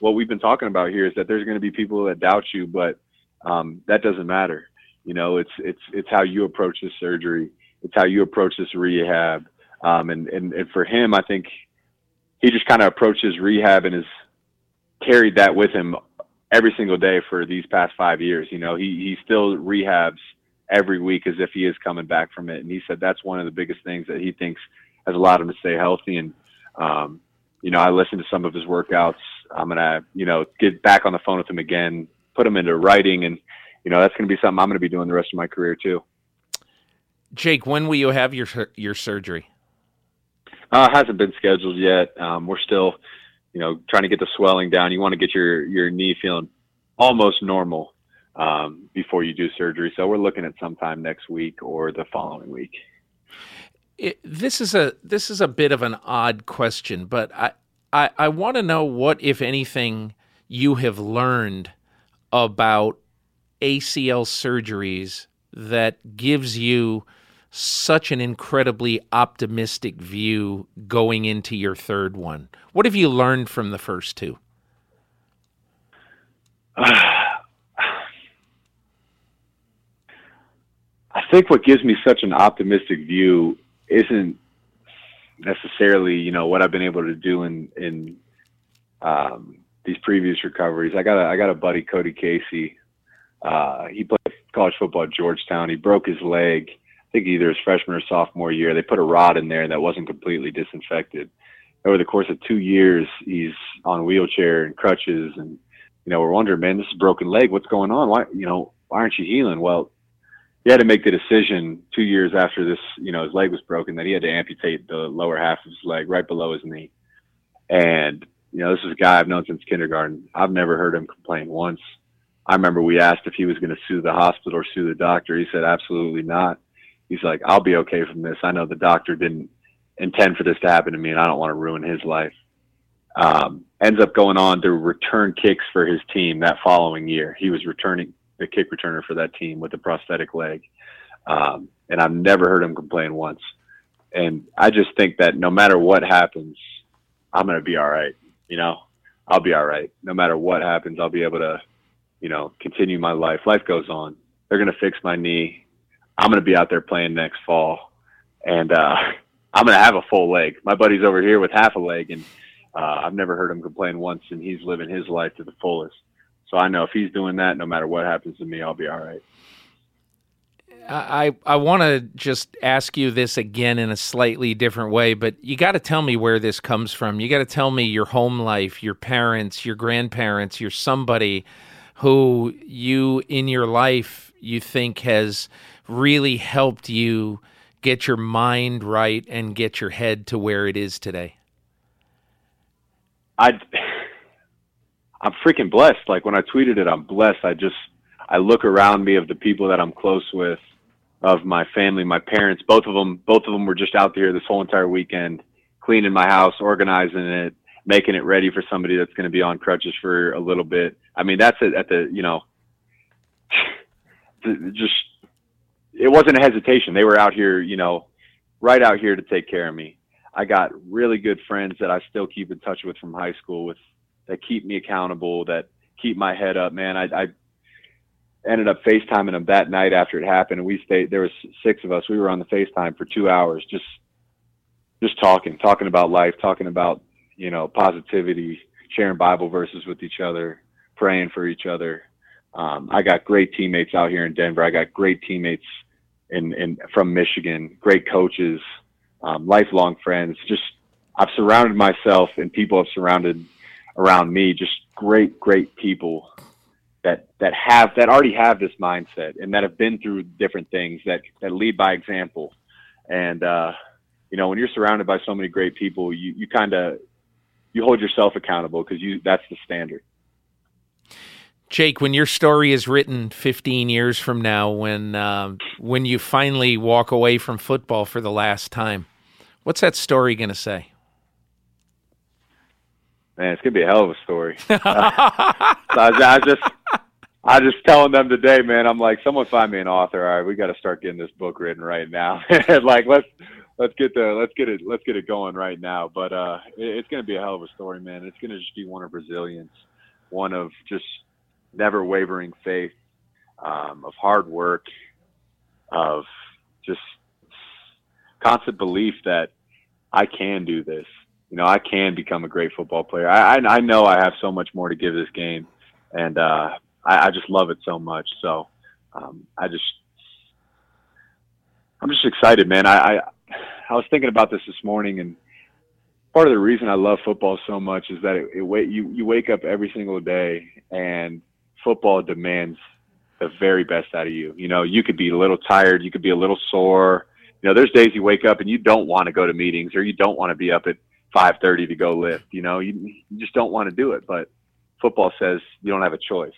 [SPEAKER 8] what we've been talking about here is that there's going to be people that doubt you, but um, that doesn't matter. You know, it's it's it's how you approach this surgery. It's how you approach this rehab. Um, and, and and for him, I think he just kind of approached his rehab and has carried that with him every single day for these past five years. You know, he he still rehabs every week as if he is coming back from it, and he said that's one of the biggest things that he thinks has allowed him to stay healthy. And um, you know, I listened to some of his workouts. I'm gonna you know get back on the phone with him again, put him into writing, and you know that's gonna be something I'm gonna be doing the rest of my career too.
[SPEAKER 1] Jake, when will you have your your surgery?
[SPEAKER 8] Uh, hasn't been scheduled yet. Um, we're still, you know, trying to get the swelling down. You want to get your your knee feeling almost normal um, before you do surgery. So we're looking at sometime next week or the following week.
[SPEAKER 1] It, this is a this is a bit of an odd question, but I I, I want to know what, if anything, you have learned about ACL surgeries that gives you such an incredibly optimistic view going into your third one. What have you learned from the first two?
[SPEAKER 8] I think what gives me such an optimistic view isn't necessarily, you know, what I've been able to do in in um, these previous recoveries. I got a I got a buddy, Cody Casey. Uh, he played college football at Georgetown. He broke his leg. I think either his freshman or sophomore year. They put a rod in there that wasn't completely disinfected. Over the course of two years, he's on wheelchair and crutches, and you know we're wondering, man, this is broken leg. What's going on? Why, you know, why aren't you healing? Well, he had to make the decision two years after this, you know, his leg was broken that he had to amputate the lower half of his leg right below his knee. And, you know, this is a guy I've known since kindergarten. I've never heard him complain once. I remember we asked if he was going to sue the hospital or sue the doctor. He said, absolutely not. He's like, I'll be okay from this. I know the doctor didn't intend for this to happen to me and I don't want to ruin his life. Um, ends up going on to return kicks for his team that following year. He was returning the kick returner for that team with a prosthetic leg. Um, and I've never heard him complain once. And I just think that no matter what happens, I'm to be all right. You know, I'll be all right. No matter what happens, I'll be able to, you know, continue my life. Life goes on. They're to fix my knee. I'm going to be out there playing next fall. And, uh, I'm going to have a full leg. My buddy's over here with half a leg and, uh, I've never heard him complain once and he's living his life to the fullest. So I know if he's doing that, no matter what happens to me, I'll be all right.
[SPEAKER 1] I I want to just ask you this again in a slightly different way, but you got to tell me where this comes from. You got to tell me your home life, your parents, your grandparents, you're somebody who you in your life you think has really helped you get your mind right and get your head to where it is today.
[SPEAKER 8] I I'm freaking blessed. Like when I tweeted it, I'm blessed. I just I look around me of the people that I'm close with, of my family, my parents. Both of them, both of them were just out there this whole entire weekend, cleaning my house, organizing it, making it ready for somebody that's going to be on crutches for a little bit. I mean, that's it at the you know, just it wasn't a hesitation. They were out here, you know, right out here to take care of me. I got really good friends that I still keep in touch with from high school with that keep me accountable, that keep my head up, man. I, I ended up FaceTiming them that night after it happened. And we stayed, there was six of us. We were on the FaceTime for two hours, just, just talking, talking about life, talking about, you know, positivity, sharing Bible verses with each other, praying for each other. Um, I got great teammates out here in Denver. I got great teammates in, in from Michigan, great coaches, um, lifelong friends. Just I've surrounded myself and people have surrounded around me, just great, great people that that have that already have this mindset and that have been through different things that that lead by example. And uh, you know, when you're surrounded by so many great people, you you kind of you hold yourself accountable because you that's the standard.
[SPEAKER 1] Jake, when your story is written 15 years from now, when uh, when you finally walk away from football for the last time, what's that story going to say?
[SPEAKER 8] Man, it's gonna be a hell of a story. uh, I, I just, I just telling them today, man. I'm like, someone find me an author. All right, we got to start getting this book written right now. like, let's let's get the let's get it let's get it going right now. But uh, it, it's gonna be a hell of a story, man. It's gonna just be one of resilience, one of just never wavering faith, um, of hard work, of just constant belief that I can do this you know, I can become a great football player. I, I, I know I have so much more to give this game, and uh, I, I just love it so much. So um, I just, I'm just excited, man. I, I, I was thinking about this this morning, and part of the reason I love football so much is that it, it you you wake up every single day, and football demands the very best out of you. You know, you could be a little tired, you could be a little sore. You know, there's days you wake up and you don't want to go to meetings or you don't want to be up at 5:30 to go lift. You know, you, you just don't want to do it. But football says you don't have a choice.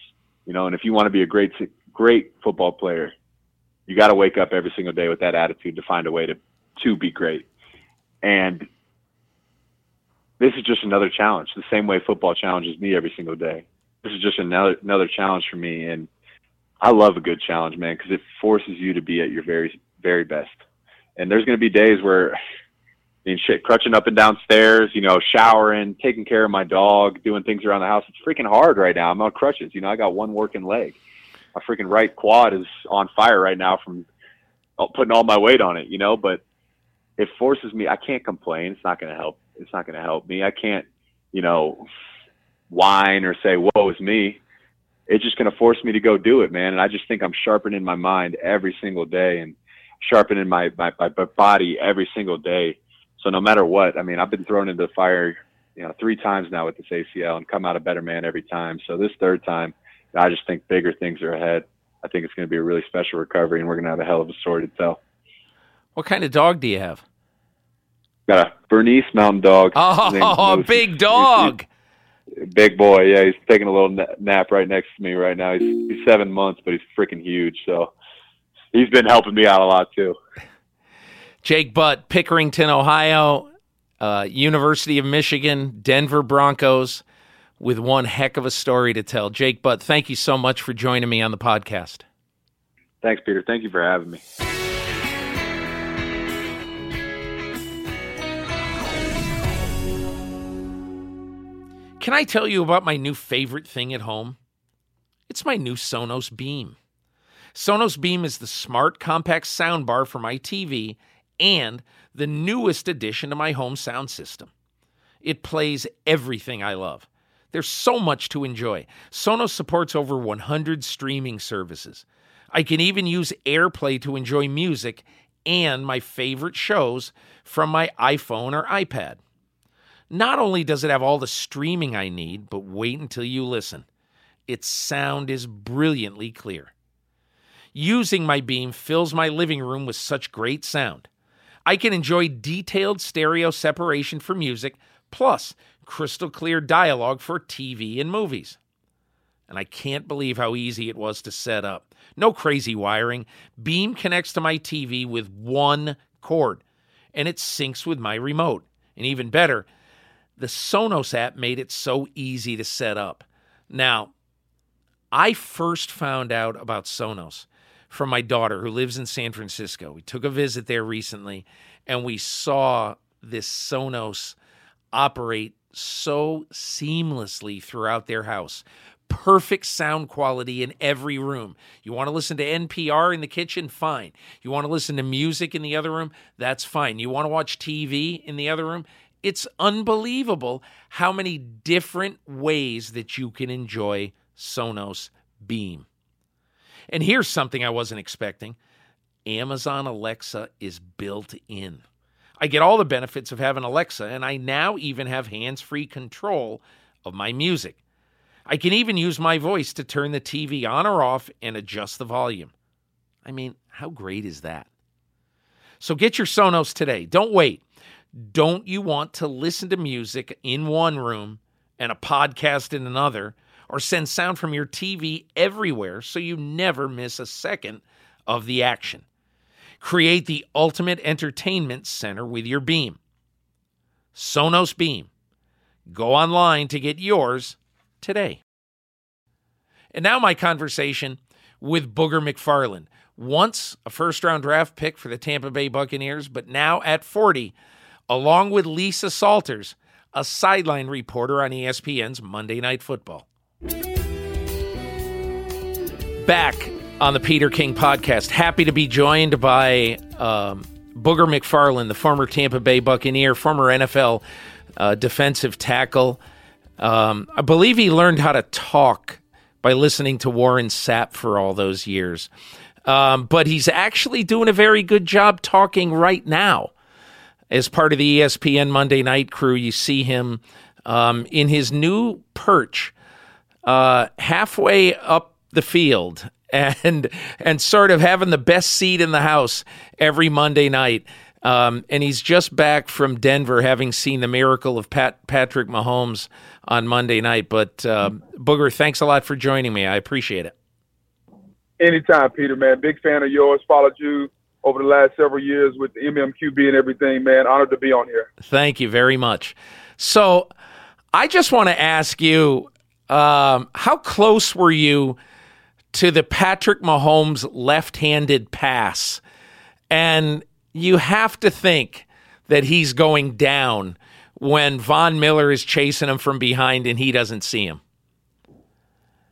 [SPEAKER 8] You know, and if you want to be a great great football player, you got to wake up every single day with that attitude to find a way to to be great. And this is just another challenge, the same way football challenges me every single day. This is just another another challenge for me, and I love a good challenge, man, because it forces you to be at your very very best. And there's going to be days where I mean, shit, crutching up and downstairs, you know, showering, taking care of my dog, doing things around the house. It's freaking hard right now. I'm on crutches. You know, I got one working leg. My freaking right quad is on fire right now from uh, putting all my weight on it, you know, but it forces me. I can't complain. It's not going to help. It's not going to help me. I can't, you know, whine or say, woe is me. It's just going to force me to go do it, man. And I just think I'm sharpening my mind every single day and sharpening my, my, my body every single day so no matter what, I mean, I've been thrown into the fire, you know, three times now with this ACL and come out a better man every time. So this third time, I just think bigger things are ahead. I think it's going to be a really special recovery, and we're going to have a hell of a story to tell.
[SPEAKER 1] What kind of dog do you have?
[SPEAKER 8] Got a Bernese Mountain Dog.
[SPEAKER 1] Oh, a big dog.
[SPEAKER 8] Big boy. Yeah, he's taking a little nap right next to me right now. He's, he's seven months, but he's freaking huge. So he's been helping me out a lot too.
[SPEAKER 1] Jake Butt, Pickerington, Ohio, uh, University of Michigan, Denver Broncos, with one heck of a story to tell. Jake Butt, thank you so much for joining me on the podcast.
[SPEAKER 8] Thanks, Peter. Thank you for having me.
[SPEAKER 1] Can I tell you about my new favorite thing at home? It's my new Sonos Beam. Sonos Beam is the smart, compact soundbar for my TV and the newest addition to my home sound system. It plays everything I love. There's so much to enjoy. Sonos supports over 100 streaming services. I can even use AirPlay to enjoy music and my favorite shows from my iPhone or iPad. Not only does it have all the streaming I need, but wait until you listen. Its sound is brilliantly clear. Using my beam fills my living room with such great sound. I can enjoy detailed stereo separation for music, plus crystal clear dialogue for TV and movies. And I can't believe how easy it was to set up. No crazy wiring. Beam connects to my TV with one cord, and it syncs with my remote. And even better, the Sonos app made it so easy to set up. Now, I first found out about Sonos from my daughter who lives in San Francisco. We took a visit there recently and we saw this Sonos operate so seamlessly throughout their house. Perfect sound quality in every room. You want to listen to NPR in the kitchen? Fine. You want to listen to music in the other room? That's fine. You want to watch TV in the other room? It's unbelievable how many different ways that you can enjoy Sonos Beam. And here's something I wasn't expecting Amazon Alexa is built in. I get all the benefits of having Alexa, and I now even have hands free control of my music. I can even use my voice to turn the TV on or off and adjust the volume. I mean, how great is that? So get your Sonos today. Don't wait. Don't you want to listen to music in one room and a podcast in another? or send sound from your TV everywhere so you never miss a second of the action. Create the ultimate entertainment center with your Beam. Sonos Beam. Go online to get yours today. And now, my conversation with Booger McFarland. Once a first round draft pick for the Tampa Bay Buccaneers, but now at 40, along with Lisa Salters, a sideline reporter on ESPN's Monday Night Football. Back on the Peter King podcast. Happy to be joined by um, Booger McFarland, the former Tampa Bay Buccaneer, former NFL uh, defensive tackle. Um, I believe he learned how to talk by listening to Warren Sapp for all those years. Um, but he's actually doing a very good job talking right now. As part of the ESPN Monday night crew, you see him um, in his new perch uh, halfway up the field and and sort of having the best seat in the house every Monday night. Um, and he's just back from Denver, having seen the miracle of Pat, Patrick Mahomes on Monday night. But uh, Booger, thanks a lot for joining me. I appreciate it.
[SPEAKER 7] Anytime, Peter, man. Big fan of yours. Followed you over the last several years with the MMQB and everything, man. Honored to be on here.
[SPEAKER 1] Thank you very much. So, I just want to ask you um, how close were you to the Patrick Mahomes left handed pass? And you have to think that he's going down when Von Miller is chasing him from behind and he doesn't see him.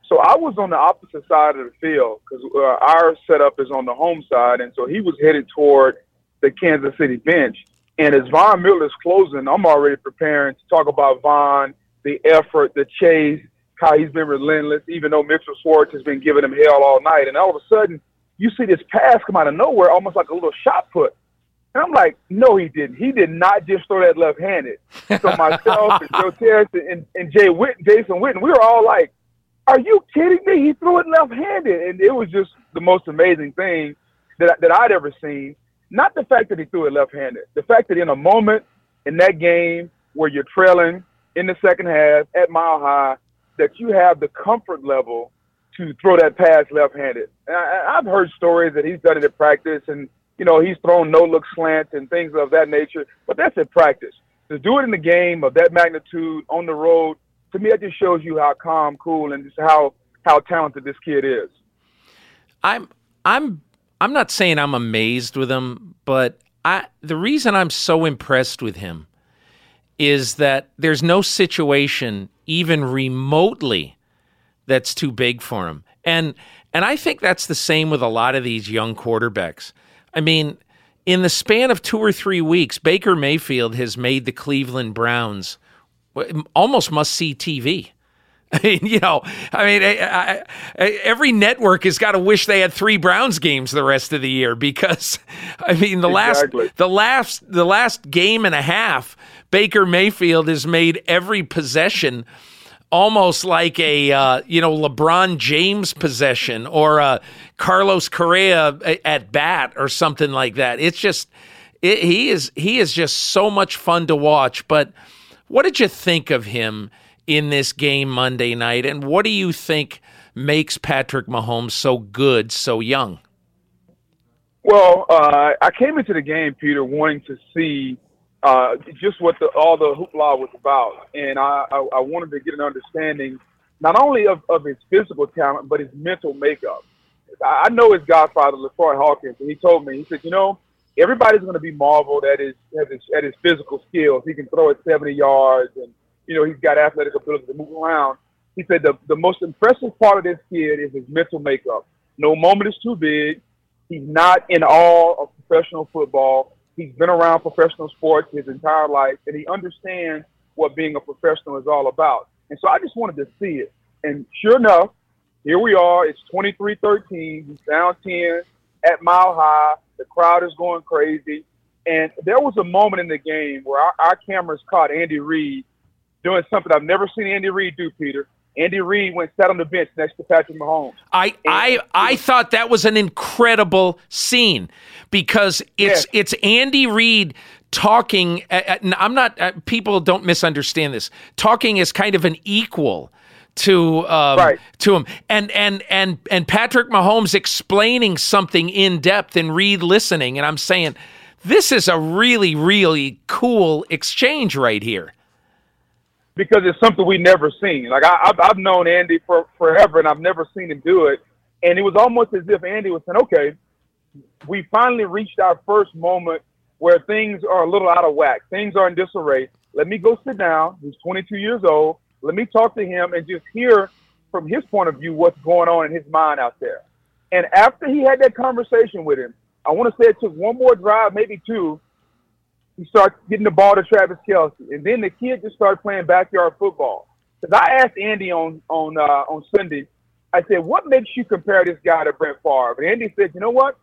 [SPEAKER 7] So I was on the opposite side of the field because uh, our setup is on the home side, and so he was headed toward the Kansas City bench. And as Von Miller is closing, I'm already preparing to talk about Von, the effort, the chase, how he's been relentless, even though Mitchell Schwartz has been giving him hell all night. And all of a sudden, you see this pass come out of nowhere, almost like a little shot put. And I'm like, no, he didn't. He did not just throw that left-handed. So myself and Joe Tessitore and, and Jay Witt, Jason Witten, we were all like, are you kidding me? He threw it left-handed, and it was just the most amazing thing that that I'd ever seen. Not the fact that he threw it left-handed, the fact that in a moment in that game where you're trailing in the second half at Mile High, that you have the comfort level to throw that pass left-handed. And I, I've heard stories that he's done it at practice, and you know he's thrown no-look slants and things of that nature. But that's at practice. To do it in the game of that magnitude on the road to me, it just shows you how calm, cool, and just how how talented this kid is.
[SPEAKER 1] I'm I'm I'm not saying I'm amazed with him, but I the reason I'm so impressed with him is that there's no situation even remotely that's too big for him. And and I think that's the same with a lot of these young quarterbacks. I mean, in the span of 2 or 3 weeks, Baker Mayfield has made the Cleveland Browns almost must see TV. I mean, you know, I mean, I, I, every network has got to wish they had three Browns games the rest of the year because, I mean, the exactly. last, the last, the last game and a half, Baker Mayfield has made every possession almost like a uh, you know LeBron James possession or a Carlos Correa at bat or something like that. It's just it, he is he is just so much fun to watch, but what did you think of him in this game Monday night? And what do you think makes Patrick Mahomes so good so young?
[SPEAKER 7] Well, uh, I came into the game, Peter, wanting to see uh, just what the, all the hoopla was about. And I, I, I wanted to get an understanding not only of, of his physical talent, but his mental makeup. I know his godfather, LaTroy Hawkins, and he told me, he said, you know, everybody's going to be marveled at his, at his at his physical skills. He can throw it 70 yards, and you know he's got athletic ability to move around. He said the the most impressive part of this kid is his mental makeup. No moment is too big. He's not in awe of professional football. He's been around professional sports his entire life, and he understands what being a professional is all about. And so I just wanted to see it. And sure enough, here we are. It's 23-13. He's down 10 at Mile High. The crowd is going crazy. And there was a moment in the game where our, our cameras caught Andy Reid doing something I've never seen Andy Reid do, Peter. Andy Reid went sat on the bench next to Patrick Mahomes.
[SPEAKER 1] I I I thought that was an incredible scene because it's yes. it's Andy Reid talking. Uh, uh I'm not. Uh, people don't misunderstand this. Talking as kind of an equal to um, right. to him, and and and and Patrick Mahomes explaining something in depth and Reid listening, and I'm saying this is a really really cool exchange right here
[SPEAKER 7] because it's something we never seen. Like I, have I've known Andy for forever, and I've never seen him do it, and it was almost as if Andy was saying, "Okay, we finally reached our first moment where things are a little out of whack, things are in disarray. Let me go sit down. He's 22 years old." Let me talk to him and just hear from his point of view what's going on in his mind out there. And after he had that conversation with him, I want to say it took one more drive, maybe two. He starts getting the ball to Travis Kelce, and then the kid just started playing backyard football. Because I asked Andy on on uh, on Sunday, I said, "What makes you compare this guy to Brett Favre?" And Andy said, "You know what?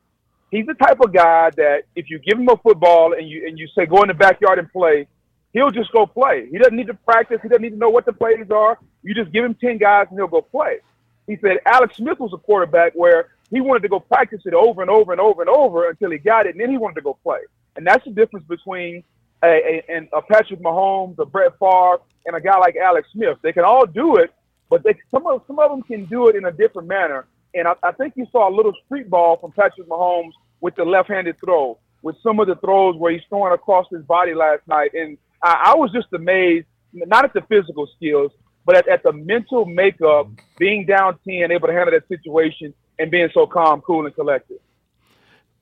[SPEAKER 7] He's the type of guy that if you give him a football and you and you say go in the backyard and play, he'll just go play. He doesn't need to practice. He doesn't need to know what the plays are. You just give him 10 guys and he'll go play. He said Alex Smith was a quarterback where he wanted to go practice it over and over and over and over until he got it, and then he wanted to go play. And that's the difference between a, a, a Patrick Mahomes, a Brett Favre, and a guy like Alex Smith. They can all do it, but they, some of some of them can do it in a different manner. And I, I think you saw a little street ball from Patrick Mahomes with the left-handed throw, with some of the throws where he's throwing across his body last night. And I, I was just amazed, not at the physical skills, but at, at the mental makeup, being down 10, able to handle that situation, and being so calm, cool, and collected.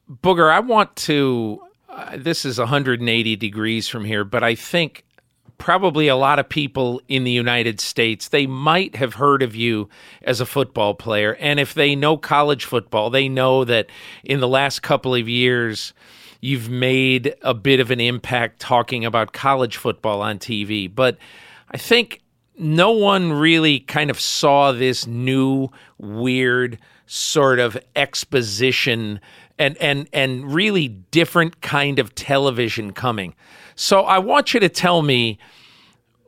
[SPEAKER 1] Booger, I want to. Uh, this is 180 degrees from here, but I think probably a lot of people in the United States, they might have heard of you as a football player. And if they know college football, they know that in the last couple of years, you've made a bit of an impact talking about college football on TV. But I think no one really kind of saw this new, weird sort of exposition and and and really different kind of television coming. So I want you to tell me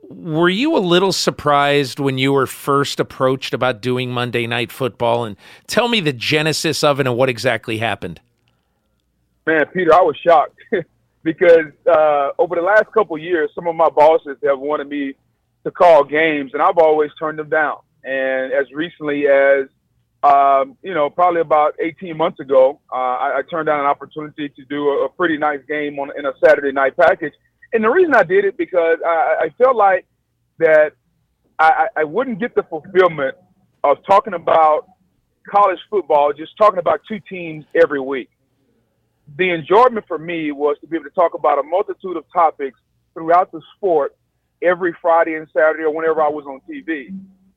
[SPEAKER 1] were you a little surprised when you were first approached about doing Monday Night Football and tell me the genesis of it and what exactly happened?
[SPEAKER 7] Man, Peter, I was shocked because uh, over the last couple years, some of my bosses have wanted me to call games, and I've always turned them down. And as recently as um, you know, probably about 18 months ago, uh, I, I, turned down an opportunity to do a, a, pretty nice game on in a Saturday night package. And the reason I did it because I, I felt like that I, I wouldn't get the fulfillment of talking about college football, just talking about two teams every week. The enjoyment for me was to be able to talk about a multitude of topics throughout the sport every Friday and Saturday or whenever I was on TV.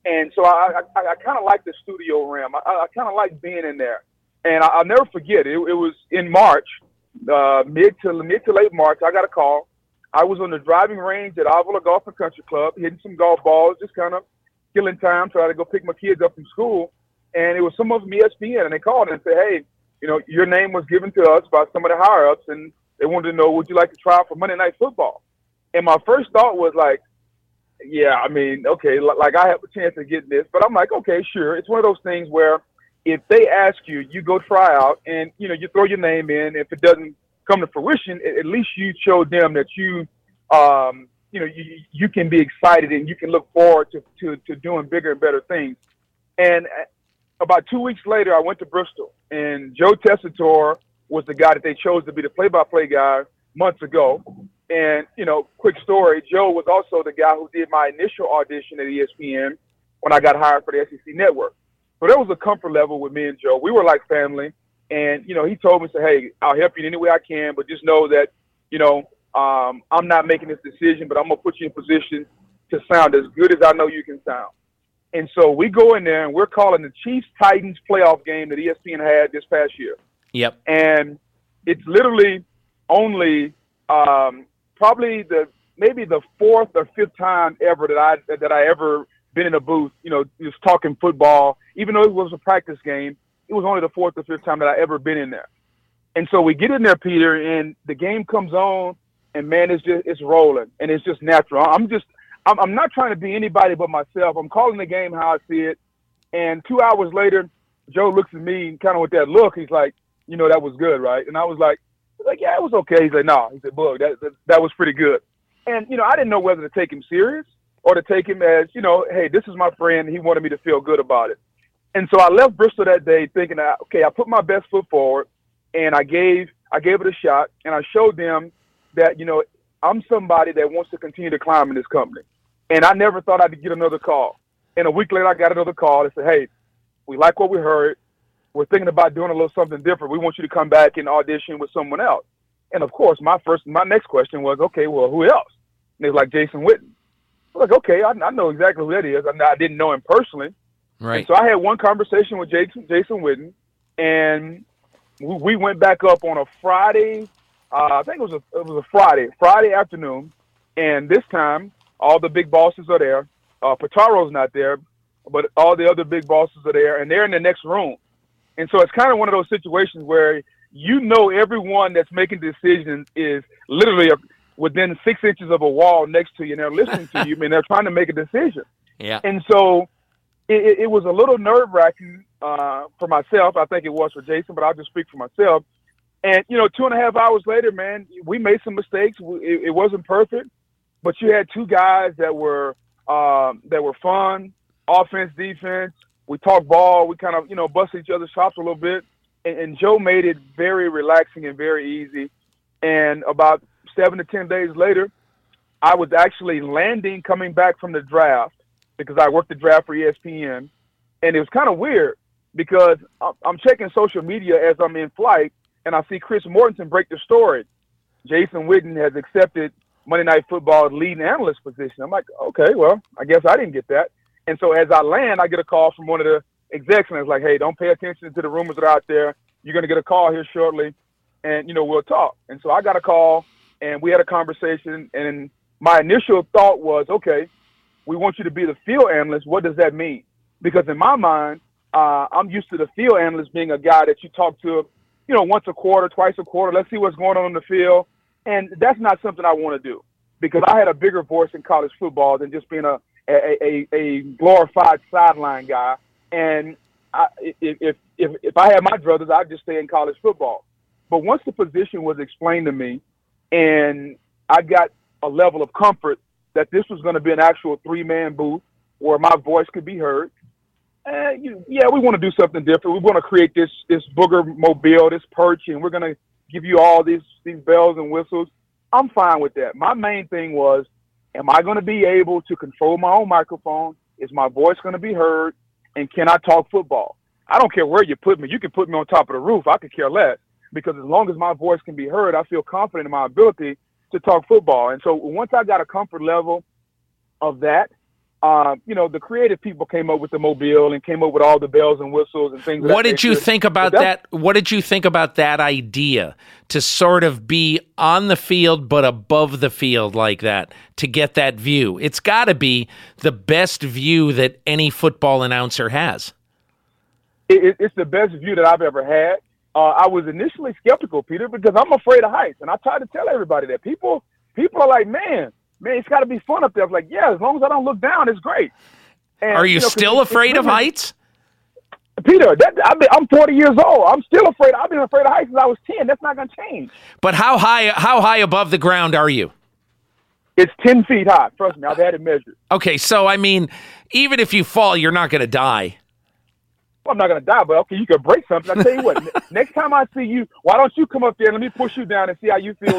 [SPEAKER 7] And so I, I, I kind of like the studio realm. I, I kind of like being in there. And I, will never forget it. It was in March, uh, mid to mid to late March. I got a call. I was on the driving range at Avila Golf and Country Club, hitting some golf balls, just kind of killing time, trying to go pick my kids up from school. And it was some of them ESPN, and they called and said, "Hey, you know, your name was given to us by some of the higher ups, and they wanted to know would you like to try out for Monday Night Football." And my first thought was like, yeah, I mean, okay, like I have a chance of getting this, but I'm like, okay, sure. It's one of those things where if they ask you, you go try out, and you know, you throw your name in. If it doesn't come to fruition, at least you show them that you, um, you know, you, you can be excited and you can look forward to, to, to doing bigger and better things. And about two weeks later, I went to Bristol, and Joe Tessitore was the guy that they chose to be the play-by-play guy months ago. And, you know, quick story Joe was also the guy who did my initial audition at ESPN when I got hired for the SEC network. So there was a comfort level with me and Joe. We were like family. And, you know, he told me, say, hey, I'll help you in any way I can, but just know that, you know, um, I'm not making this decision, but I'm to put you in position to sound as good as I know you can sound. And so we go in there and we're calling the Chiefs Titans playoff game that ESPN had this past year.
[SPEAKER 1] Yep.
[SPEAKER 7] And it's literally only um, probably the maybe the fourth or fifth time ever that I that I ever been in a booth, you know, just talking football. Even though it was a practice game, it was only the fourth or fifth time that I ever been in there. And so we get in there, Peter, and the game comes on, and man, it's just it's rolling, and it's just natural. I'm just I'm, I'm not trying to be anybody but myself. I'm calling the game how I see it. And two hours later, Joe looks at me kind of with that look. He's like, you know, that was good, right? And I was like, like, yeah, it was okay. He's like, no. He said, Bug, that, that, that was pretty good. And, you know, I didn't know whether to take him serious or to take him as, you know, hey, this is my friend. He wanted me to feel good about it. And so I left Bristol that day thinking, okay, I put my best foot forward and I gave, I gave it a shot and I showed them that, you know, I'm somebody that wants to continue to climb in this company. And I never thought I'd get another call. And a week later, I got another call that said, hey, we like what we heard we're thinking about doing a little something different. We want you to come back and audition with someone else. And of course, my first, my next question was, okay, well, who else? And they was like Jason Witten. I was like, okay, I, I know exactly who that is. I, I didn't know him personally.
[SPEAKER 1] Right.
[SPEAKER 7] And so I had one conversation with Jason, Jason Witten, and we went back up on a Friday. Uh, I think it was a it was a Friday, Friday afternoon, and this time all the big bosses are there. Uh, Pitaro's not there, but all the other big bosses are there, and they're in the next room. And so it's kind of one of those situations where you know everyone that's making decisions is literally a, within six inches of a wall next to you, and they're listening to you, and they're trying to make a decision.
[SPEAKER 1] Yeah.
[SPEAKER 7] And so it, it was a little nerve wracking uh, for myself. I think it was for Jason, but I'll just speak for myself. And you know, two and a half hours later, man, we made some mistakes. It, it wasn't perfect, but you had two guys that were um, that were fun, offense, defense. We talked ball. We kind of you know busted each other's chops a little bit, and, and Joe made it very relaxing and very easy. And about seven to ten days later, I was actually landing coming back from the draft because I worked the draft for ESPN, and it was kind of weird because I'm checking social media as I'm in flight, and I see Chris Mortensen break the story. Jason Witten has accepted Monday Night Football's lead analyst position. I'm like, okay, well, I guess I didn't get that. And so as I land, I get a call from one of the execs, and it's like, hey, don't pay attention to the rumors that are out there. You're going to get a call here shortly, and you know we'll talk. And so I got a call, and we had a conversation, and my initial thought was, okay, we want you to be the field analyst. What does that mean? Because in my mind, uh, I'm used to the field analyst being a guy that you talk to, you know, once a quarter, twice a quarter. Let's see what's going on in the field. And that's not something I want to do because I had a bigger voice in college football than just being a, a, a, a glorified sideline guy. And I, if, if, if I had my druthers, I'd just stay in college football. But once the position was explained to me and I got a level of comfort that this was going to be an actual three man booth where my voice could be heard. And you, yeah, we want to do something different. We want to create this this booger mobile, this perch, and we're to give you all these these bells and whistles. I'm fine with that. My main thing was, am I going to be able to control my own microphone? Is my voice going to be heard? And can I talk football? I don't care where you put me. You can put me on top of the roof. I could care less because as long as my voice can be heard, I feel confident in my ability to talk football. And so once I got a comfort level of that, um, you know, the creative people came up with the mobile and came up with all the bells and whistles and things.
[SPEAKER 1] What did you think about that? What did you think about that idea to sort of be on the field but above the field like that to get that view? It's got to be the best view that any football announcer has.
[SPEAKER 7] It, it's the best view that I've ever had uh, I was initially skeptical, Peter, because I'm afraid of heights, and I try to tell everybody that people people are like, man, man, it's got to be fun up there. I was like, yeah, as long as I don't look down, it's great.
[SPEAKER 1] And, are you, you know, still afraid of heights?
[SPEAKER 7] Peter, that, I am 40 years old. I'm still afraid. I've been afraid of heights since I was 10. That's not going to change.
[SPEAKER 1] But how high? How high above the ground are you?
[SPEAKER 7] It's 10 feet high. Trust me, I've had it measured.
[SPEAKER 1] Okay, so I mean, even if you fall, you're not going to die.
[SPEAKER 7] Well, I'm not gonna die, but okay, you can break something. I tell you what, next time I see you, why don't you come up there and let me push you down and see how you feel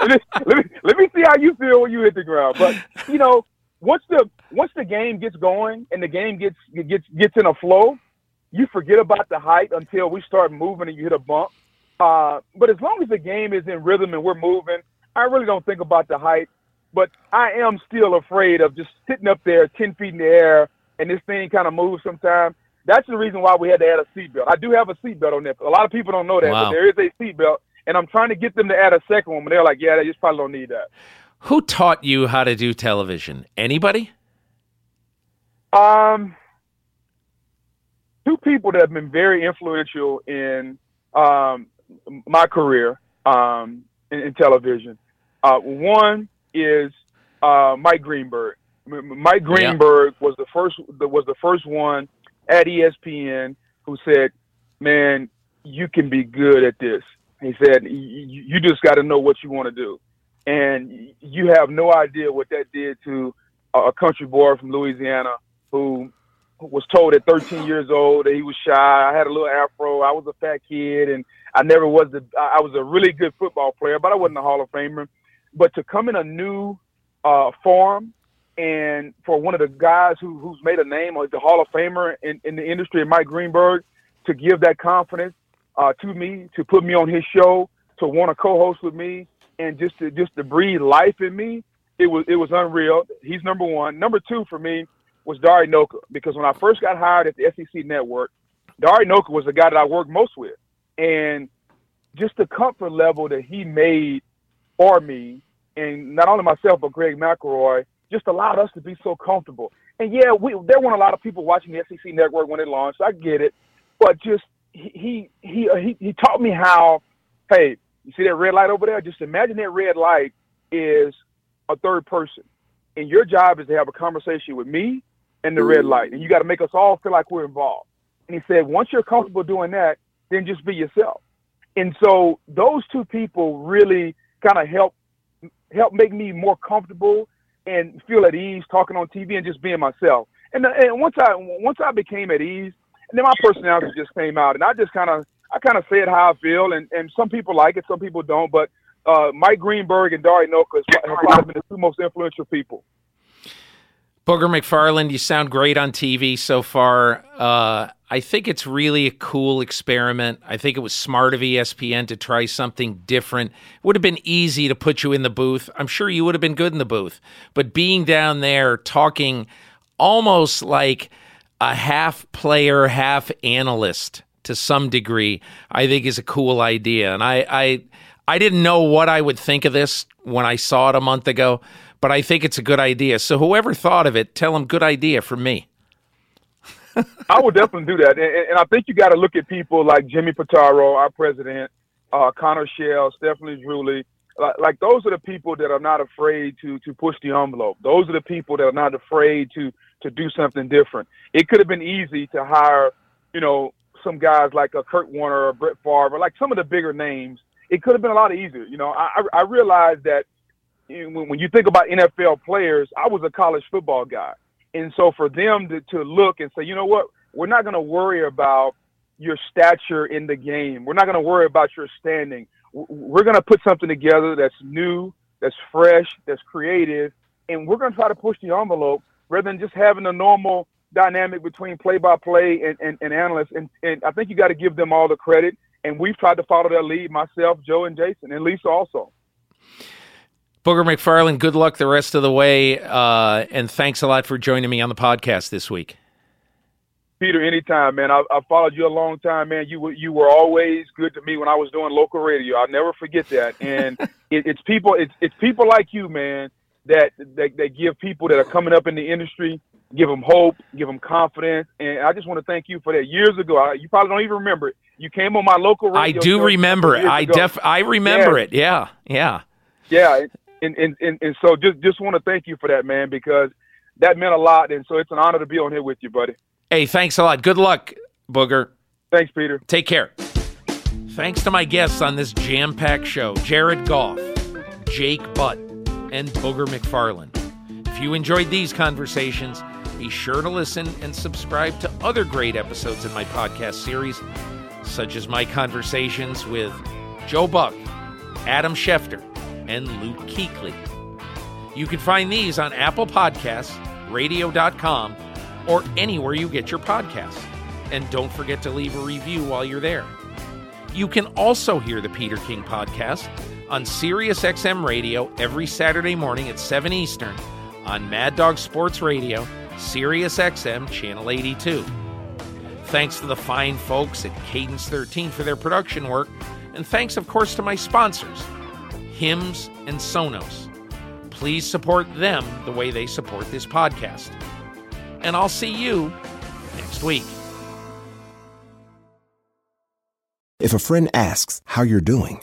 [SPEAKER 7] let, me, let, me, see how you feel when you hit the ground. But you know, once the once the game gets going and the game gets gets gets in a flow, you forget about the height until we start moving and you hit a bump. Uh, but as long as the game is in rhythm and we're moving, I really don't think about the height. But I am still afraid of just sitting up there ten feet in the air and this thing kind of moves sometimes. That's the reason why we had to add a seatbelt. I do have a seatbelt on there. A lot of people don't know that, wow. but there is a seatbelt, and I'm trying to get them to add a second one, but they're like, yeah, they just probably don't need that.
[SPEAKER 1] Who taught you how to do television? Anybody?
[SPEAKER 7] Um, two people that have been very influential in um, my career um, in, in television. Uh, one is uh, Mike Greenberg. Mike Greenberg was the first was the first one at ESPN who said, "Man, you can be good at this." He said, "You just got to know what you want to do," and you have no idea what that did to a country boy from Louisiana who was told at 13 years old that he was shy. I had a little afro. I was a fat kid, and I never was the. I was a really good football player, but I wasn't a Hall of Famer. But to come in a new uh, form and for one of the guys who, who's made a name, or the Hall of Famer in, in the industry, Mike Greenberg, to give that confidence uh, to me, to put me on his show, to want to co-host with me, and just to just to breathe life in me, it was it was unreal. He's number one. Number two for me was Dari Nowkhah because when I first got hired at the SEC Network, Dari Nowkhah was the guy that I worked most with, and just the comfort level that he made for me, and not only myself but Greg McElroy just allowed us to be so comfortable. And yeah, we there weren't a lot of people watching the SEC network when it launched. I get it, but just he he uh, he he taught me how. Hey, you see that red light over there? Just imagine that red light is a third person, and your job is to have a conversation with me and the red light, and you got to make us all feel like we're involved. And he said, once you're comfortable doing that, then just be yourself. And so those two people really kind of help help make me more comfortable and feel at ease talking on TV and just being myself. And, and once I once I became at ease, and then my personality just came out, and I just kind of I kind of said how I feel, and and some people like it, some people don't. But uh, Mike Greenberg and Dari Nowkhah have probably been the two most influential people.
[SPEAKER 1] Booger McFarland, you sound great on TV so far. Uh, I think it's really a cool experiment. I think it was smart of ESPN to try something different. It would have been easy to put you in the booth. I'm sure you would have been good in the booth. But being down there talking almost like a half player, half analyst to some degree, I think is a cool idea. And I, I I didn't know what I would think of this when I saw it a month ago but I think it's a good idea. So whoever thought of it, tell them good idea from me.
[SPEAKER 7] I would definitely do that, and, and I think you got to look at people like Jimmy Pitaro, our president, uh, Connor Schell, Stephanie Druley. Like, like those are the people that are not afraid to to push the envelope. Those are the people that are not afraid to to do something different. It could have been easy to hire, you know, some guys like a Kurt Warner or Brett Favre, like some of the bigger names. It could have been a lot easier. You know, I I realized that when you think about NFL players, I was a college football guy. And so for them to, to look and say, you know what, we're not going to worry about your stature in the game. We're not going to worry about your standing. We're going to put something together that's new, that's fresh, that's creative, and we're going to try to push the envelope rather than just having a normal dynamic between play-by-play and, and, and analysts. And, and I think you got to give them all the credit. And we've tried to follow their lead, myself, Joe, and Jason, and Lisa also.
[SPEAKER 1] Booger McFarland, good luck the rest of the way. Uh, and thanks a lot for joining me on the podcast this week.
[SPEAKER 7] Peter, anytime, man. I, I, followed you a long time, man. You were you were always good to me when I was doing local radio. I'll never forget that. And it, it's people, it's it's people like you, man, that, that that give people that are coming up in the industry, give them hope, give them confidence. And I just want to thank you for that. Years ago, I, you probably don't even remember it. You came on my local radio.
[SPEAKER 1] I do remember it. I def I remember yeah. it. Yeah, yeah,
[SPEAKER 7] yeah and, and, and, and so just just want to thank you for that, man, because that meant a lot. And so it's an honor to be on here with you, buddy.
[SPEAKER 1] Hey, thanks a lot. Good luck, Booger.
[SPEAKER 7] Thanks, Peter.
[SPEAKER 1] Take care. Thanks to my guests on this jam packed show Jared Goff, Jake Butt, and Booger McFarland. If you enjoyed these conversations, be sure to listen and subscribe to other great episodes in my podcast series, such as my conversations with Joe Buck, Adam Schefter, and Luke Kuechly. You can find these on Apple Podcasts, radio.com, or anywhere you get your podcasts. And don't forget to leave a review while you're there. You can also hear the Peter King podcast on SiriusXM Radio every Saturday morning at 7 Eastern on Mad Dog Sports Radio, SiriusXM Channel 82. Thanks to the fine folks at Cadence 13 for their production work, and thanks, of course, to my sponsors Hims, and Sonos. Please support them the way they support this podcast. And I'll see you next week.
[SPEAKER 9] If a friend asks how you're doing,